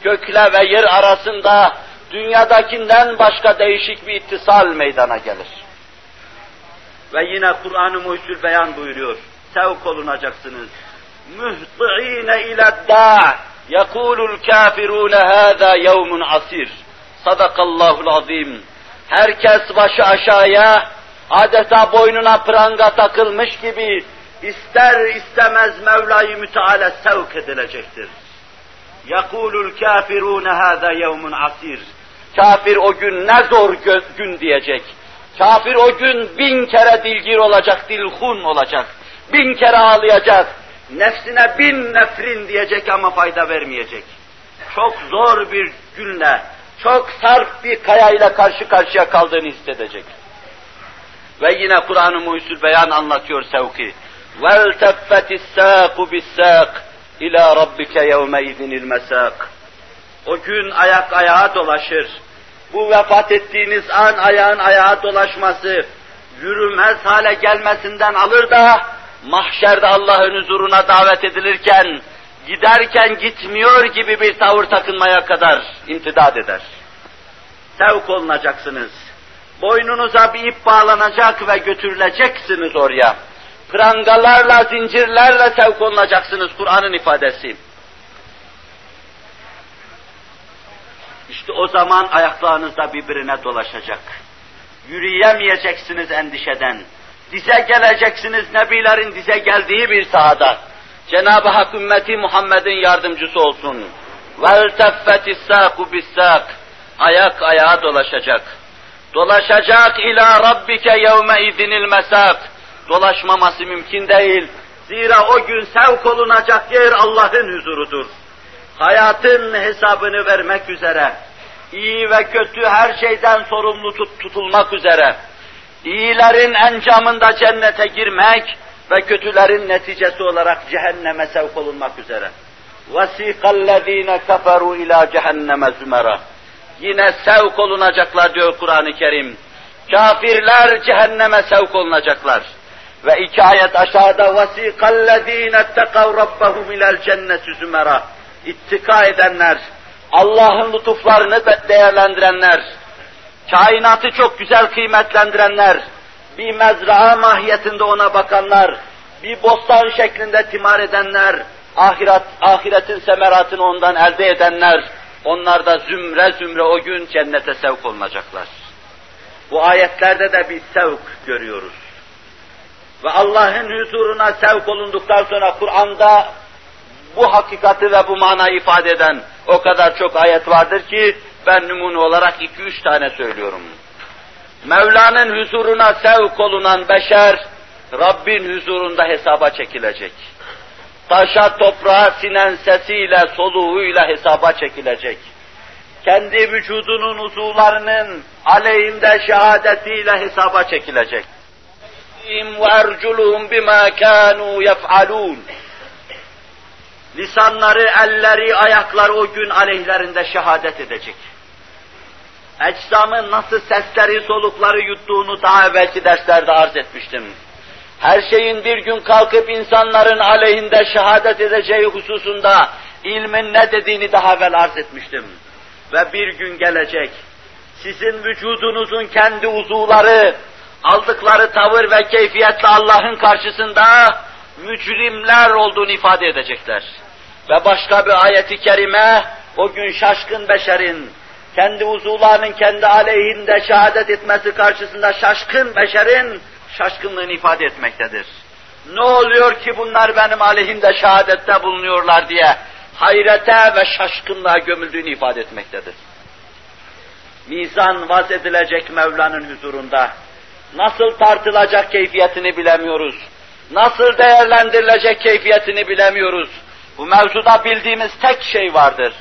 Gökle ve yer arasında dünyadakinden başka değişik bir ittisal meydana gelir. Ve yine Kur'an-ı Muhyüzül Beyan buyuruyor. Sevk olunacaksınız. Mühti'ine ile da' yekulul kafirune hâzâ yevmun asir. Sadakallahul azim. Herkes başı aşağıya, adeta boynuna pranga takılmış gibi ister istemez Mevla-i Müteala sevk edilecektir. يَقُولُ الْكَافِرُونَ هَذَا يَوْمٌ asir. Kafir o gün ne zor gün diyecek. Kafir o gün bin kere dilgir olacak, dilhun olacak. Bin kere ağlayacak. Nefsine bin nefrin diyecek ama fayda vermeyecek. Çok zor bir günle, çok sarp bir kayayla karşı karşıya kaldığını hissedecek. Ve yine Kur'an-ı Muhyüzül Beyan anlatıyor sevki. وَالْتَفَّتِ السَّاقُ بِالسَّاقِ اِلَى رَبِّكَ يَوْمَئِذٍ الْمَسَاقِ O gün ayak ayağa dolaşır. Bu vefat ettiğiniz an ayağın ayağa dolaşması, yürümez hale gelmesinden alır da, mahşerde Allah'ın huzuruna davet edilirken, giderken gitmiyor gibi bir tavır takınmaya kadar imtidad eder. Sevk olunacaksınız. Boynunuza bir ip bağlanacak ve götürüleceksiniz oraya. Prangalarla, zincirlerle sevk olunacaksınız Kur'an'ın ifadesi. İşte o zaman ayaklarınız da birbirine dolaşacak. Yürüyemeyeceksiniz endişeden Dize geleceksiniz Nebilerin dize geldiği bir sahada. Cenab-ı Hak ümmeti Muhammed'in yardımcısı olsun. وَالْتَفَّتِ السَّاقُ بِالسَّاقِ Ayak ayağa dolaşacak. Dolaşacak ila rabbike yevme izinil mesak. Dolaşmaması mümkün değil. Zira o gün sevk olunacak yer Allah'ın huzurudur. Hayatın hesabını vermek üzere, iyi ve kötü her şeyden sorumlu tut, tutulmak üzere, iyilerin encamında cennete girmek ve kötülerin neticesi olarak cehenneme sevk olunmak üzere. وَسِيقَ الَّذ۪ينَ كَفَرُوا اِلٰى cehenneme zümera. Yine sevk olunacaklar diyor Kur'an-ı Kerim. Kafirler cehenneme sevk olunacaklar. Ve iki ayet aşağıda وَسِيقَ الَّذ۪ينَ اتَّقَوْ رَبَّهُمْ اِلَى الْجَنَّةِ zümera. İttika edenler, Allah'ın lütuflarını değerlendirenler, kainatı çok güzel kıymetlendirenler, bir mezraa mahiyetinde ona bakanlar, bir bostan şeklinde timar edenler, ahiret, ahiretin semeratını ondan elde edenler, onlar da zümre zümre o gün cennete sevk olunacaklar. Bu ayetlerde de bir sevk görüyoruz. Ve Allah'ın huzuruna sevk olunduktan sonra Kur'an'da bu hakikati ve bu manayı ifade eden o kadar çok ayet vardır ki ben numune olarak iki üç tane söylüyorum. Mevla'nın huzuruna sevk olunan beşer, Rabbin huzurunda hesaba çekilecek. Taşa toprağa sinen sesiyle, soluğuyla hesaba çekilecek. Kendi vücudunun uzuvlarının aleyhinde şehadetiyle hesaba çekilecek. ve erculuhum bima kanu yef'alun. Lisanları, elleri, ayakları o gün aleyhlerinde şehadet edecek. Ecsamın nasıl sesleri, solukları yuttuğunu daha evvelki derslerde arz etmiştim. Her şeyin bir gün kalkıp insanların aleyhinde şehadet edeceği hususunda ilmin ne dediğini daha evvel arz etmiştim. Ve bir gün gelecek, sizin vücudunuzun kendi uzuvları, aldıkları tavır ve keyfiyetle Allah'ın karşısında mücrimler olduğunu ifade edecekler. Ve başka bir ayeti kerime, o gün şaşkın beşerin, kendi uzuvlarının kendi aleyhinde şehadet etmesi karşısında şaşkın beşerin şaşkınlığını ifade etmektedir. Ne oluyor ki bunlar benim aleyhimde şehadette bulunuyorlar diye hayrete ve şaşkınlığa gömüldüğünü ifade etmektedir. Mizan vaz edilecek Mevla'nın huzurunda. Nasıl tartılacak keyfiyetini bilemiyoruz. Nasıl değerlendirilecek keyfiyetini bilemiyoruz. Bu mevzuda bildiğimiz tek şey vardır.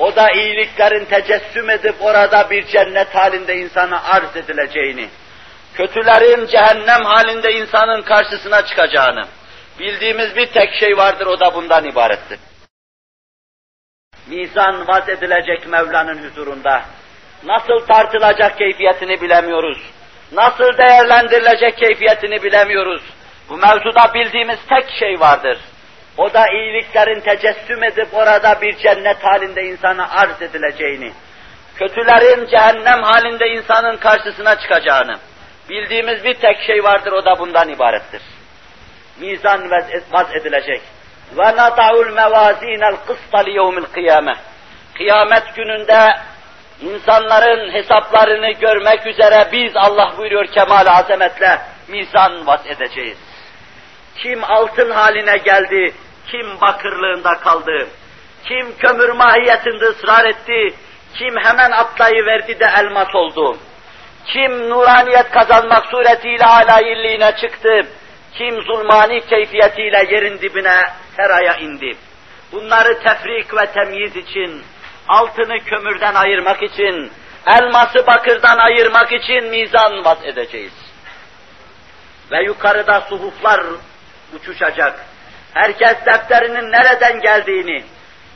O da iyiliklerin tecessüm edip orada bir cennet halinde insana arz edileceğini, kötülerin cehennem halinde insanın karşısına çıkacağını, bildiğimiz bir tek şey vardır o da bundan ibarettir. Mizan vaz edilecek Mevla'nın huzurunda. Nasıl tartılacak keyfiyetini bilemiyoruz. Nasıl değerlendirilecek keyfiyetini bilemiyoruz. Bu mevzuda bildiğimiz tek şey vardır. O da iyiliklerin tecessüm edip orada bir cennet halinde insana arz edileceğini, kötülerin cehennem halinde insanın karşısına çıkacağını, bildiğimiz bir tek şey vardır o da bundan ibarettir. Mizan vaz edilecek. Ve nada'ul mevazinel kısta li yevmil kıyame. Kıyamet gününde insanların hesaplarını görmek üzere biz Allah buyuruyor kemal azametle mizan vaz edeceğiz. Kim altın haline geldi, kim bakırlığında kaldı, kim kömür mahiyetinde ısrar etti, kim hemen atlayıverdi de elmas oldu, kim nuraniyet kazanmak suretiyle alayilliğine çıktı, kim zulmani keyfiyetiyle yerin dibine seraya indi. Bunları tefrik ve temyiz için, altını kömürden ayırmak için, elması bakırdan ayırmak için mizan vaz edeceğiz. Ve yukarıda suhuflar uçuşacak. Herkes defterinin nereden geldiğini,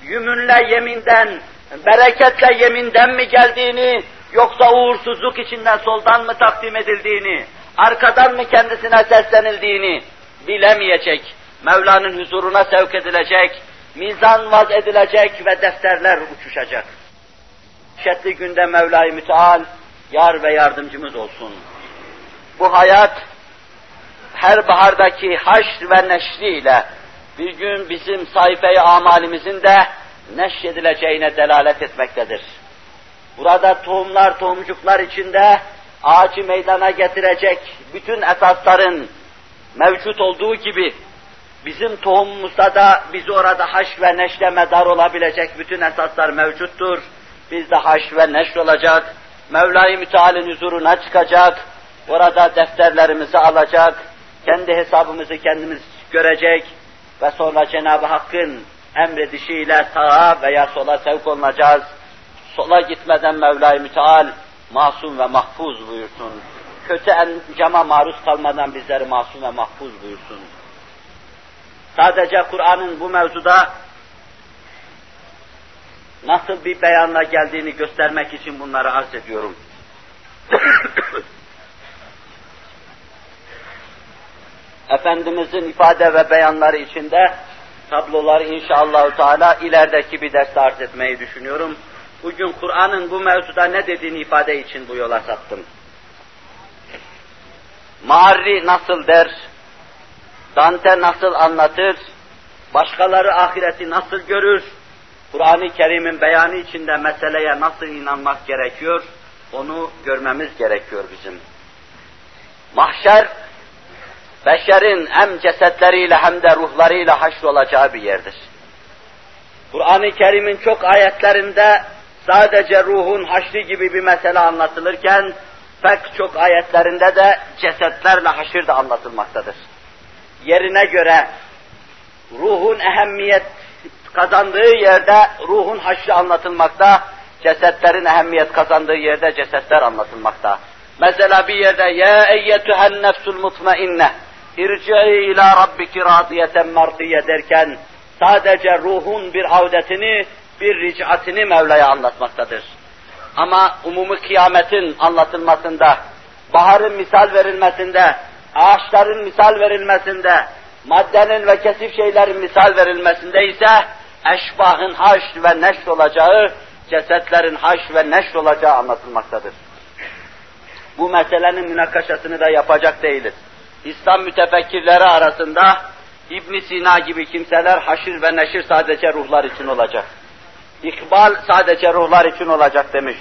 yümünle yeminden, bereketle yeminden mi geldiğini, yoksa uğursuzluk içinden soldan mı takdim edildiğini, arkadan mı kendisine seslenildiğini bilemeyecek. Mevla'nın huzuruna sevk edilecek, mizan vaz edilecek ve defterler uçuşacak. Şetli günde Mevla-i Müteal yar ve yardımcımız olsun. Bu hayat her bahardaki haşr ve neşriyle bir gün bizim sayfayı amalimizin de neşredileceğine delalet etmektedir. Burada tohumlar, tohumcuklar içinde ağacı meydana getirecek bütün esasların mevcut olduğu gibi bizim tohumumuzda da biz orada haş ve neşre medar olabilecek bütün esaslar mevcuttur. Biz de haş ve neşr olacak. Mevla-i Müteal'in huzuruna çıkacak. Orada defterlerimizi alacak. Kendi hesabımızı kendimiz görecek ve sonra Cenab-ı Hakk'ın emredişiyle sağa veya sola sevk olunacağız. Sola gitmeden Mevla-i Müteal masum ve mahfuz buyursun. Kötü encama maruz kalmadan bizleri masum ve mahfuz buyursun. Sadece Kur'an'ın bu mevzuda nasıl bir beyanla geldiğini göstermek için bunları arz ediyorum. Efendimizin ifade ve beyanları içinde tabloları inşallah Teala ilerideki bir ders arz etmeyi düşünüyorum. Bugün Kur'an'ın bu mevzuda ne dediğini ifade için bu yola saptım. Mağarri nasıl der, Dante nasıl anlatır, başkaları ahireti nasıl görür, Kur'an-ı Kerim'in beyanı içinde meseleye nasıl inanmak gerekiyor, onu görmemiz gerekiyor bizim. Mahşer, beşerin hem cesetleriyle hem de ruhlarıyla haşr olacağı bir yerdir. Kur'an-ı Kerim'in çok ayetlerinde sadece ruhun haşri gibi bir mesele anlatılırken, pek çok ayetlerinde de cesetlerle haşir de anlatılmaktadır. Yerine göre ruhun ehemmiyet kazandığı yerde ruhun haşri anlatılmakta, cesetlerin ehemmiyet kazandığı yerde cesetler anlatılmakta. Mesela bir yerde ya eyyetühen nefsul mutmainne irci'i ila rabbiki radiyeten mardiye derken sadece ruhun bir avdetini, bir ricatini Mevla'ya anlatmaktadır. Ama umumu kıyametin anlatılmasında, baharın misal verilmesinde, ağaçların misal verilmesinde, maddenin ve kesif şeylerin misal verilmesinde ise eşbahın haş ve neşr olacağı, cesetlerin haş ve neşr olacağı anlatılmaktadır. Bu meselenin münakaşasını da yapacak değiliz. İslam mütefekkirleri arasında İbn Sina gibi kimseler haşir ve neşir sadece ruhlar için olacak. İkbal sadece ruhlar için olacak demiş.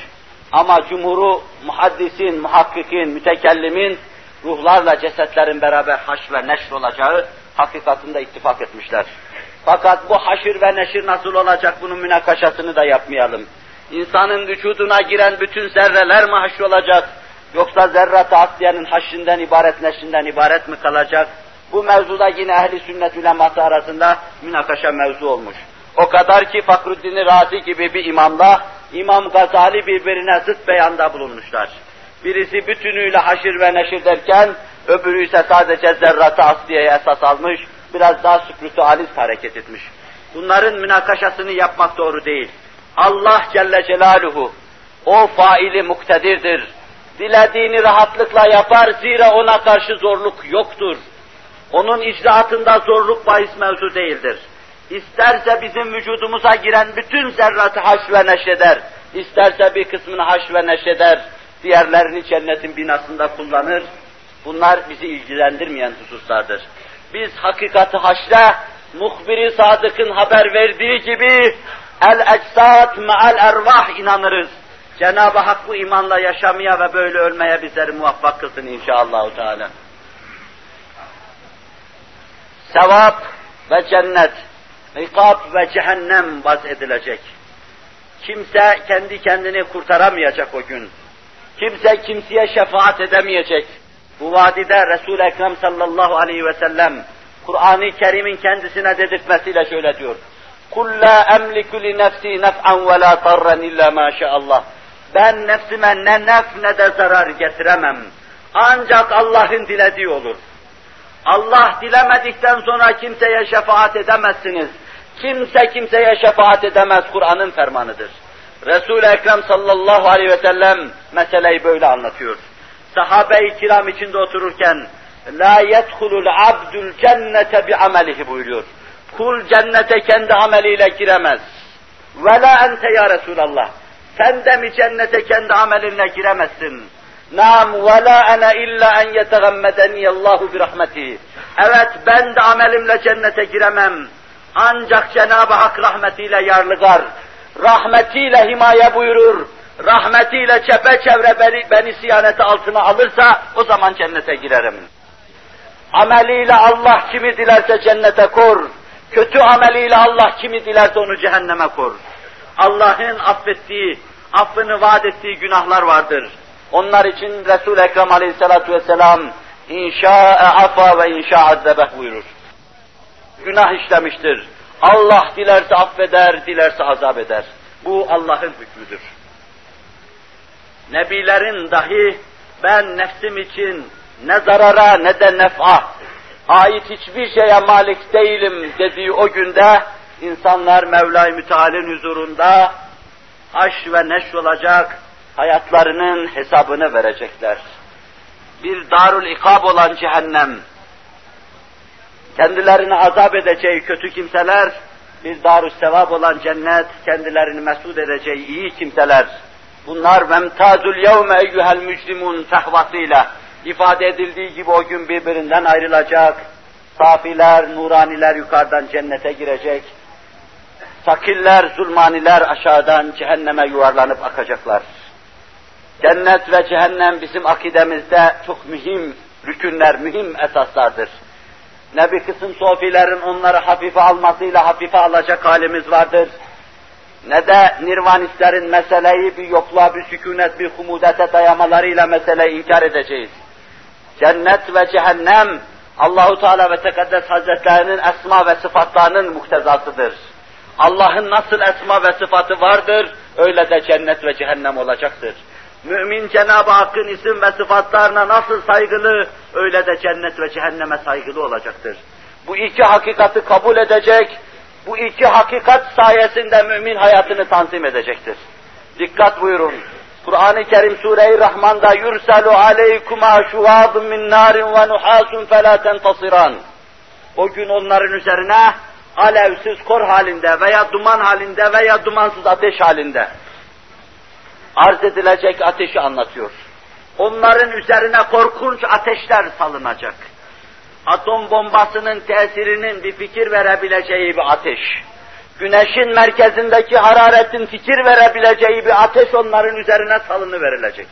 Ama cumhuru muhaddisin, muhakkikin, mütekellimin ruhlarla cesetlerin beraber haş ve neşr olacağı hakikatinde ittifak etmişler. Fakat bu haşir ve neşir nasıl olacak bunun münakaşasını da yapmayalım. İnsanın vücuduna giren bütün zerreler mi haşr olacak? Yoksa zerrat-ı asliyenin haşrinden ibaret, neşrinden ibaret mi kalacak? Bu mevzuda yine ehli sünnet uleması arasında münakaşa mevzu olmuş. O kadar ki Fakruddin Razi gibi bir imamla İmam Gazali birbirine zıt beyanda bulunmuşlar. Birisi bütünüyle haşir ve neşir derken, öbürü ise sadece zerratı asliyeye esas almış, biraz daha spiritualist hareket etmiş. Bunların münakaşasını yapmak doğru değil. Allah Celle Celaluhu, o faili muktedirdir. Dilediğini rahatlıkla yapar, zira ona karşı zorluk yoktur. Onun icraatında zorluk bahis mevzu değildir. İsterse bizim vücudumuza giren bütün zerratı haş ve neşeder, isterse bir kısmını haş ve neşeder, diğerlerini cennetin binasında kullanır. Bunlar bizi ilgilendirmeyen hususlardır. Biz hakikati haşre, muhbiri sadıkın haber verdiği gibi el eczat me'al ervah inanırız. Cenab-ı Hak bu imanla yaşamaya ve böyle ölmeye bizleri muvaffak kılsın inşallah. Teala. Sevap ve cennet, ikab ve cehennem vaz edilecek. Kimse kendi kendini kurtaramayacak o gün. Kimse kimseye şefaat edemeyecek. Bu vadide Resul-i Ekrem sallallahu aleyhi ve sellem Kur'an-ı Kerim'in kendisine dedirtmesiyle şöyle diyor. قُلْ لَا أَمْلِكُ لِنَفْسِي نَفْعًا وَلَا ضَرًّا إِلَّا مَا شَاءَ Allah. ben nefsime ne nef ne de zarar getiremem. Ancak Allah'ın dilediği olur. Allah dilemedikten sonra kimseye şefaat edemezsiniz. Kimse kimseye şefaat edemez Kur'an'ın fermanıdır. Resul-i Ekrem sallallahu aleyhi ve sellem meseleyi böyle anlatıyor. Sahabe-i kiram içinde otururken la yedhulul abdul cennete bi amelihi buyuruyor. Kul cennete kendi ameliyle giremez. Ve la ente ya Resulallah. Sen de mi cennete kendi amelinle giremezsin? Nam ve la ana illa en yetegammedeni Allahu bi rahmeti. Evet ben de amelimle cennete giremem. Ancak Cenab-ı Hak rahmetiyle yarlıgar. Rahmetiyle himaye buyurur. Rahmetiyle çepeçevre beni, beni siyaneti altına alırsa o zaman cennete girerim. Ameliyle Allah kimi dilerse cennete kor. Kötü ameliyle Allah kimi dilerse onu cehenneme kor. Allah'ın affettiği, affını vaat ettiği günahlar vardır. Onlar için Resul-i Ekrem aleyhissalatu vesselam inşa'e afa ve inşa azzebeh buyurur. Günah işlemiştir. Allah dilerse affeder, dilerse azap eder. Bu Allah'ın hükmüdür. Nebilerin dahi ben nefsim için ne zarara ne de nef'a ait hiçbir şeye malik değilim dediği o günde insanlar Mevla-i Müteal'in huzurunda aş ve neş olacak, hayatlarının hesabını verecekler. Bir darul ikab olan cehennem, kendilerini azap edeceği kötü kimseler, bir darü sevap olan cennet, kendilerini mesut edeceği iyi kimseler. Bunlar memtazul yevme eyyuhel mücrimun tahvasıyla ifade edildiği gibi o gün birbirinden ayrılacak. Safiler, nuraniler yukarıdan cennete girecek. Sakiller, zulmaniler aşağıdan cehenneme yuvarlanıp akacaklar. Cennet ve cehennem bizim akidemizde çok mühim rükünler, mühim esaslardır. Ne bir kısım sofilerin onları hafife almasıyla hafife alacak halimiz vardır. ne de nirvanistlerin meseleyi bir yokluğa, bir sükunet, bir humudete dayamalarıyla meseleyi inkar edeceğiz. Cennet ve cehennem Allahu Teala ve Tekaddes Hazretlerinin esma ve sıfatlarının muktezasıdır. Allah'ın nasıl esma ve sıfatı vardır, öyle de cennet ve cehennem olacaktır. Mümin Cenab-ı Hakk'ın isim ve sıfatlarına nasıl saygılı, öyle de cennet ve cehenneme saygılı olacaktır. Bu iki hakikati kabul edecek, bu iki hakikat sayesinde mümin hayatını tanzim edecektir. Dikkat buyurun. Kur'an-ı Kerim Sure-i Rahman'da yurselu aleykuma şuvadun min narin ve nuhasun fela tentasiran. O gün onların üzerine alevsiz kor halinde veya duman halinde veya dumansız ateş halinde arz edilecek ateşi anlatıyor. Onların üzerine korkunç ateşler salınacak. Atom bombasının tesirinin bir fikir verebileceği bir ateş. Güneşin merkezindeki hararetin fikir verebileceği bir ateş onların üzerine salını verilecek.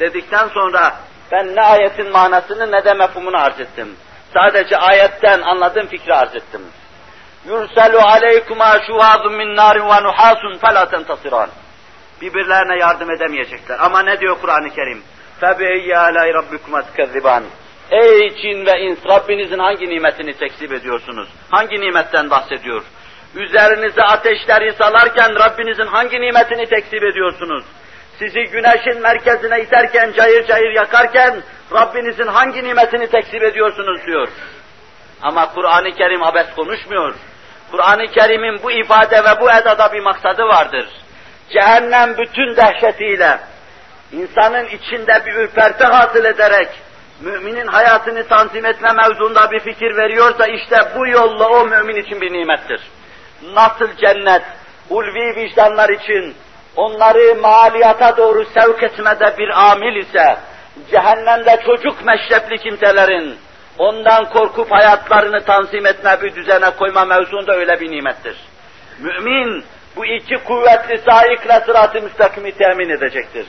Dedikten sonra ben ne ayetin manasını ne de mefhumunu arz ettim. Sadece ayetten anladığım fikri arz ettim Yurselu aleykuma şuvadun min narin ve nuhasun fela tentasiran. Birbirlerine yardım edemeyecekler. Ama ne diyor Kur'an-ı Kerim? فَبِيَيَّ عَلَيْ رَبِّكُمَا تُكَذِّبَانِ Ey cin ve ins, Rabbinizin hangi nimetini tekzip ediyorsunuz? Hangi nimetten bahsediyor? Üzerinize ateşleri salarken Rabbinizin hangi nimetini tekzip ediyorsunuz? Sizi güneşin merkezine iterken, cayır cayır yakarken Rabbinizin hangi nimetini tekzip ediyorsunuz diyor. Ama Kur'an-ı Kerim abes konuşmuyor. Kur'an-ı Kerim'in bu ifade ve bu edada bir maksadı vardır. Cehennem bütün dehşetiyle, insanın içinde bir ürperti hasıl ederek, müminin hayatını tanzim etme mevzunda bir fikir veriyorsa işte bu yolla o mümin için bir nimettir. Nasıl cennet, ulvi vicdanlar için onları maliyata doğru sevk etmede bir amil ise, cehennemde çocuk meşrepli kimselerin ondan korkup hayatlarını tanzim etme, bir düzene koyma mevzunda öyle bir nimettir. Mümin bu iki kuvvetli saikle sırat-ı müstakimi temin edecektir.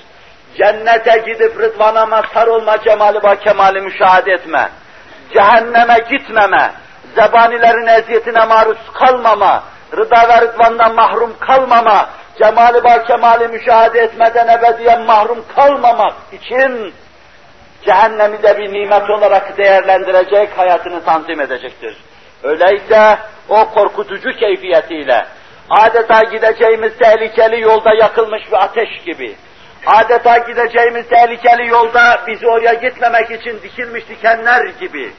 Cennete gidip rıdvana mazhar olma cemali ve kemali müşahede etme. Cehenneme gitmeme, zebanilerin eziyetine maruz kalmama, rıda ve rıdvandan mahrum kalmama, cemali ve kemali müşahede etmeden ebediyen mahrum kalmamak için cehennemi de bir nimet olarak değerlendirecek, hayatını tanzim edecektir. Öyleyse o korkutucu keyfiyetiyle, adeta gideceğimiz tehlikeli yolda yakılmış bir ateş gibi, adeta gideceğimiz tehlikeli yolda bizi oraya gitmemek için dikilmiş dikenler gibi,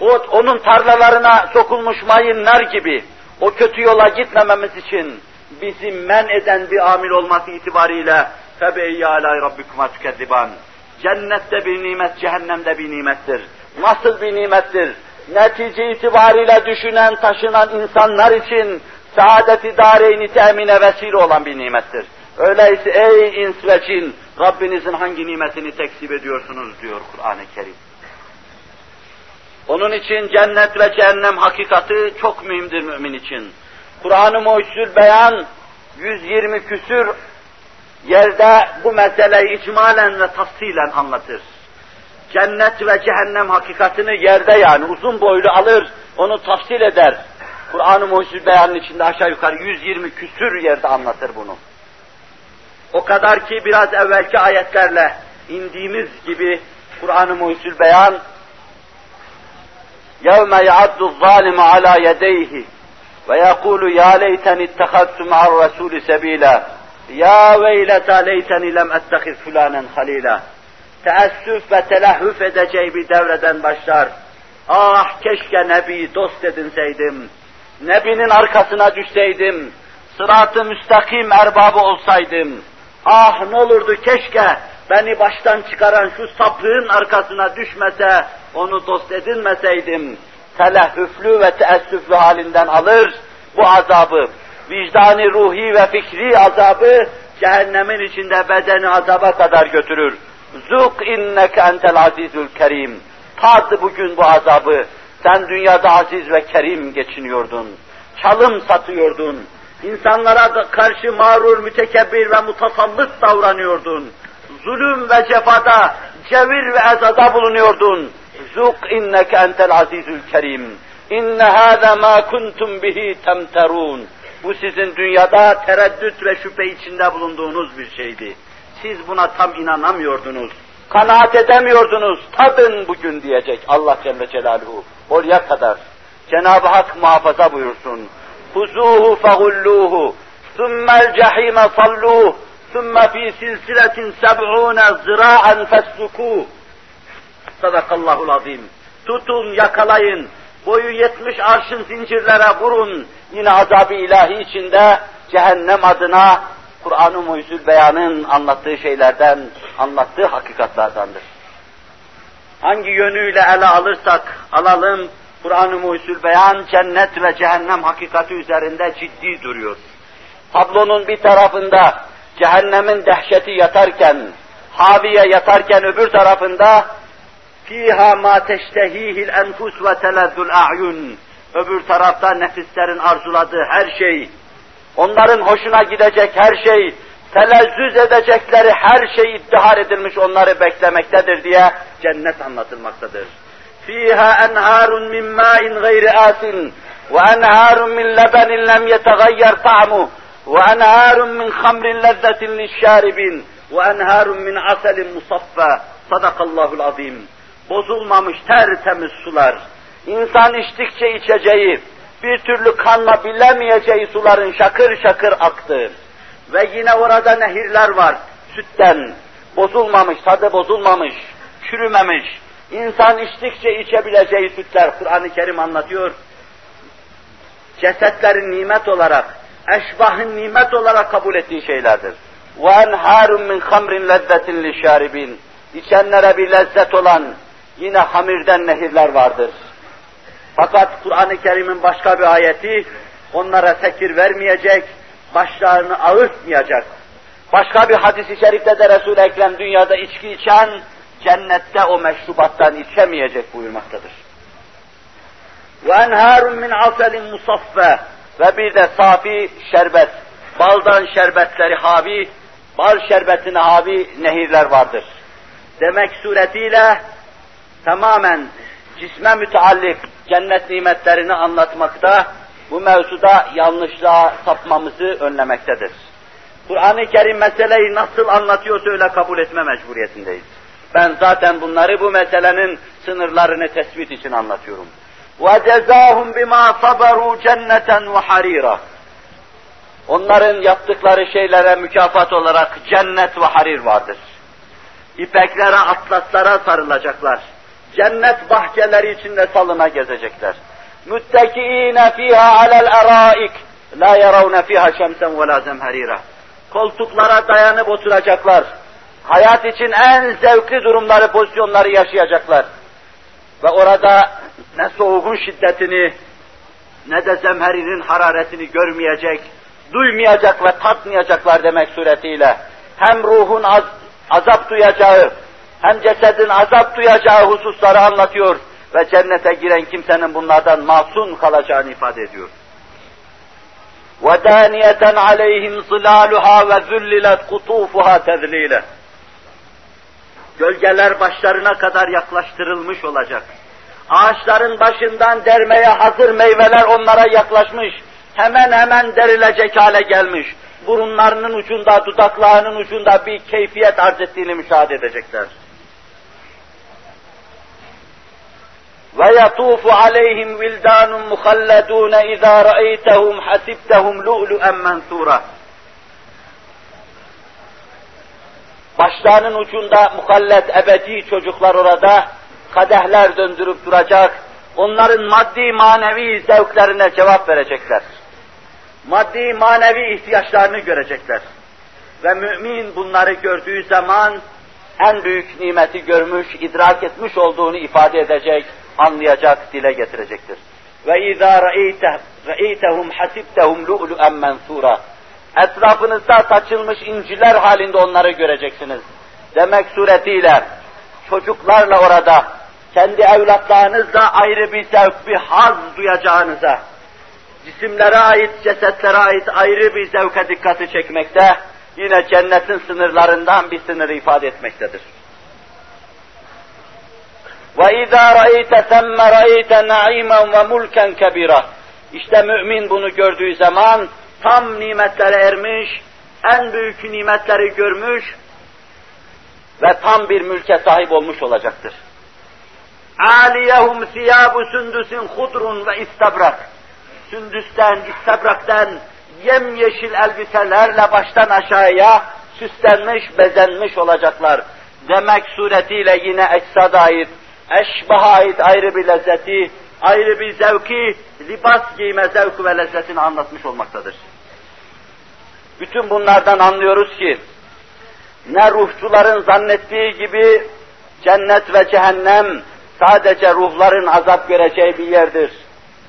o, onun tarlalarına sokulmuş mayınlar gibi, o kötü yola gitmememiz için bizi men eden bir amil olması itibariyle فَبَيَّ عَلَى رَبِّكُمَا تُكَذِّبَانِ Cennette bir nimet, cehennemde bir nimettir. Nasıl bir nimettir? Netice itibariyle düşünen, taşınan insanlar için saadet-i dareyni temine vesile olan bir nimettir. Öyleyse ey ins ve cin, Rabbinizin hangi nimetini tekzip ediyorsunuz diyor Kur'an-ı Kerim. Onun için cennet ve cehennem hakikati çok mühimdir mümin için. Kur'an-ı Mucizül Beyan 120 küsür yerde bu meseleyi icmalen ve tafsilen anlatır. Cennet ve cehennem hakikatini yerde yani uzun boylu alır, onu tafsil eder. Kur'an-ı Mucizül Beyan'ın içinde aşağı yukarı 120 küsür yerde anlatır bunu. O kadar ki biraz evvelki ayetlerle indiğimiz gibi Kur'an-ı Mucizül Beyan يَوْمَ يَعَدُّ الظَّالِمُ عَلَى يَدَيْهِ وَيَقُولُ يَا لَيْتَنِ اتَّخَذْتُ مَعَ الرَّسُولِ سَب۪يلًا ya veyleta leyteni lem ettehiz fulanen halila. Teessüf ve telahhüf edeceği bir devreden başlar. Ah keşke Nebi dost edinseydim. Nebinin arkasına düşseydim. Sırat-ı müstakim erbabı olsaydım. Ah ne olurdu keşke beni baştan çıkaran şu sapığın arkasına düşmese, onu dost edinmeseydim. Telahhüflü ve teessüflü halinden alır bu azabı vicdani, ruhi ve fikri azabı cehennemin içinde bedeni azaba kadar götürür. Zuk inneke entel azizül kerim. Tad bugün bu azabı. Sen dünyada aziz ve kerim geçiniyordun. Çalım satıyordun. İnsanlara karşı mağrur, mütekebbir ve mutasallıt davranıyordun. Zulüm ve cefada, cevir ve ezada bulunuyordun. Zuk inneke entel azizül kerim. İnne hâze mâ kuntum bihi temterûn. Bu sizin dünyada tereddüt ve şüphe içinde bulunduğunuz bir şeydi. Siz buna tam inanamıyordunuz. Kanaat edemiyordunuz. Tadın bugün diyecek Allah Celle Celaluhu. Oraya kadar. Cenab-ı Hak muhafaza buyursun. Huzuhu fegulluhu. Thummel cehime salluh. Thumme fi silsiletin seb'une zira'en fessukuh. Sadakallahul azim. Tutun, yakalayın, boyu yetmiş arşın zincirlere vurun. Yine azabı ilahi içinde cehennem adına Kur'an-ı Muhyüzül Beyan'ın anlattığı şeylerden, anlattığı hakikatlardandır. Hangi yönüyle ele alırsak alalım, Kur'an-ı Muhyüzül Beyan cennet ve cehennem hakikati üzerinde ciddi duruyor. Tablonun bir tarafında cehennemin dehşeti yatarken, haviye yatarken öbür tarafında fiha ma teştehihil enfus ve telezzül a'yun. Öbür tarafta nefislerin arzuladığı her şey, onların hoşuna gidecek her şey, telezzüz edecekleri her şey iddihar edilmiş onları beklemektedir diye cennet anlatılmaktadır. فيها أنهار من ماء غير آس وأنهار من لبن لم يتغير طعمه وأنهار من خمر لذة للشاربين وأنهار من عسل مصفى صدق الله العظيم bozulmamış tertemiz sular, insan içtikçe içeceği, bir türlü kanla bilemeyeceği suların şakır şakır aktığı ve yine orada nehirler var sütten, bozulmamış, tadı bozulmamış, çürümemiş, insan içtikçe içebileceği sütler Kur'an-ı Kerim anlatıyor. Cesetlerin nimet olarak, eşbahın nimet olarak kabul ettiği şeylerdir. وَاَنْهَارٌ مِنْ خَمْرٍ لَذَّةٍ لِشَارِبِينَ İçenlere bir lezzet olan, yine hamirden nehirler vardır. Fakat Kur'an-ı Kerim'in başka bir ayeti onlara sekir vermeyecek, başlarını ağırtmayacak. Başka bir hadis-i şerifte de Resul-i Ekrem dünyada içki içen cennette o meşrubattan içemeyecek buyurmaktadır. وَاَنْهَارٌ مِنْ عَسَلٍ مُصَفَّى Ve bir de safi şerbet, baldan şerbetleri havi, bal şerbetine havi nehirler vardır. Demek suretiyle tamamen cisme müteallik cennet nimetlerini anlatmakta, bu mevzuda yanlışlığa sapmamızı önlemektedir. Kur'an-ı Kerim meseleyi nasıl anlatıyorsa öyle kabul etme mecburiyetindeyiz. Ben zaten bunları bu meselenin sınırlarını tespit için anlatıyorum. وَجَزَاهُمْ بِمَا صَبَرُوا جَنَّةً وَحَرِيرًا Onların yaptıkları şeylere mükafat olarak cennet ve harir vardır. İpeklere, atlaslara sarılacaklar cennet bahçeleri içinde salına gezecekler. Müttekiine fiha alel eraik la yaravne fiha şemsen ve la zemherira. Koltuklara dayanıp oturacaklar. Hayat için en zevkli durumları, pozisyonları yaşayacaklar. Ve orada ne soğuğun şiddetini ne de zemherinin hararetini görmeyecek, duymayacak ve tatmayacaklar demek suretiyle. Hem ruhun az, azap duyacağı, hem cesedin azap duyacağı hususları anlatıyor ve cennete giren kimsenin bunlardan masum kalacağını ifade ediyor. وَدَانِيَةً عَلَيْهِمْ ظِلَالُهَا وَذُلِّلَتْ قُطُوفُهَا تَذْلِيلًا Gölgeler başlarına kadar yaklaştırılmış olacak. Ağaçların başından dermeye hazır meyveler onlara yaklaşmış. Hemen hemen derilecek hale gelmiş. Burunlarının ucunda, dudaklarının ucunda bir keyfiyet arz ettiğini müşahede edecekler. ويطوف عليهم ولدان مخلدون إذا رأيتهم حسبتهم لؤلؤا منثورا Başlarının ucunda mukallet ebedi çocuklar orada, kadehler döndürüp duracak, onların maddi manevi zevklerine cevap verecekler. Maddi manevi ihtiyaçlarını görecekler. Ve mümin bunları gördüğü zaman en büyük nimeti görmüş, idrak etmiş olduğunu ifade edecek, anlayacak, dile getirecektir. Ve izâ re'eytehum hasibtehum lu'lu'en mensûrâ. Etrafınızda saçılmış inciler halinde onları göreceksiniz. Demek suretiyle çocuklarla orada kendi evlatlarınızla ayrı bir zevk, bir haz duyacağınıza, cisimlere ait, cesetlere ait ayrı bir zevke dikkati çekmekte, yine cennetin sınırlarından bir sınırı ifade etmektedir. وَاِذَا رَأَيْتَ ثَمَّ رَأَيْتَ نَعِيمًا وَمُلْكًا كَبِيرًا İşte mümin bunu gördüğü zaman tam nimetlere ermiş, en büyük nimetleri görmüş ve tam bir mülke sahip olmuş olacaktır. Aliyehum siyabu sündüsün hudrun ve istabrak. Sündüsten, istabraktan yemyeşil elbiselerle baştan aşağıya süslenmiş, bezenmiş olacaklar. Demek suretiyle yine eksada ait, eşbaha ait ayrı bir lezzeti, ayrı bir zevki, libas giyme zevku ve lezzetini anlatmış olmaktadır. Bütün bunlardan anlıyoruz ki, ne ruhçuların zannettiği gibi cennet ve cehennem sadece ruhların azap göreceği bir yerdir.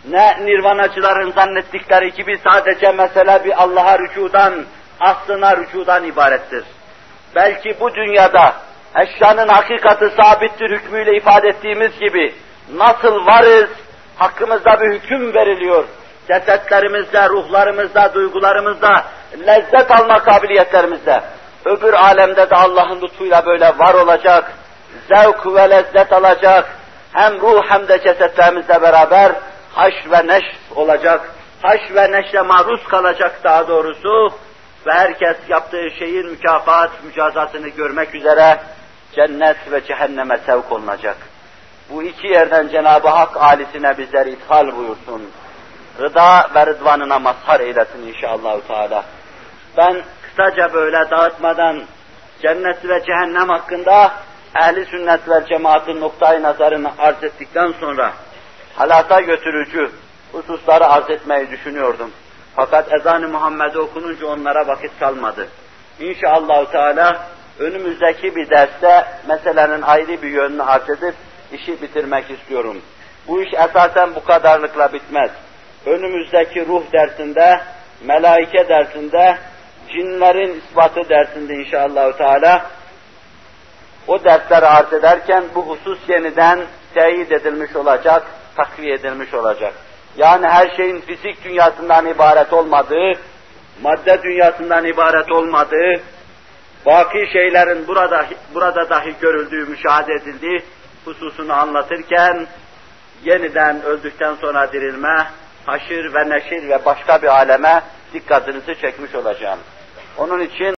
Ne nirvanacıların zannettikleri gibi sadece mesele bir Allah'a rücudan, aslına rücudan ibarettir. Belki bu dünyada eşyanın hakikati sabittir hükmüyle ifade ettiğimiz gibi nasıl varız, hakkımızda bir hüküm veriliyor. Cesetlerimizde, ruhlarımızda, duygularımızda, lezzet alma kabiliyetlerimizde. Öbür alemde de Allah'ın lütfuyla böyle var olacak, zevk ve lezzet alacak, hem ruh hem de cesetlerimizle beraber haş ve neş olacak, haş ve neşre maruz kalacak daha doğrusu ve herkes yaptığı şeyin mükafat, mücazatını görmek üzere cennet ve cehenneme sevk olunacak. Bu iki yerden Cenab-ı Hak alisine bizleri ithal buyursun. Rıda ve rıdvanına mazhar eylesin inşallah. Teala. Ben kısaca böyle dağıtmadan cennet ve cehennem hakkında ehli sünnet ve cemaatin noktayı nazarını arz ettikten sonra halata götürücü hususları arz etmeyi düşünüyordum. Fakat ezan-ı Muhammed'i okununca onlara vakit kalmadı. İnşallah Teala önümüzdeki bir derste meselenin ayrı bir yönünü arz edip işi bitirmek istiyorum. Bu iş esasen bu kadarlıkla bitmez. Önümüzdeki ruh dersinde, melaike dersinde, cinlerin ispatı dersinde inşallah Teala o dersleri arz ederken bu husus yeniden teyit edilmiş olacak, takviye edilmiş olacak. Yani her şeyin fizik dünyasından ibaret olmadığı, madde dünyasından ibaret olmadığı, baki şeylerin burada burada dahi görüldüğü, müşahede edildiği hususunu anlatırken yeniden öldükten sonra dirilme, haşir ve neşir ve başka bir aleme dikkatinizi çekmiş olacağım. Onun için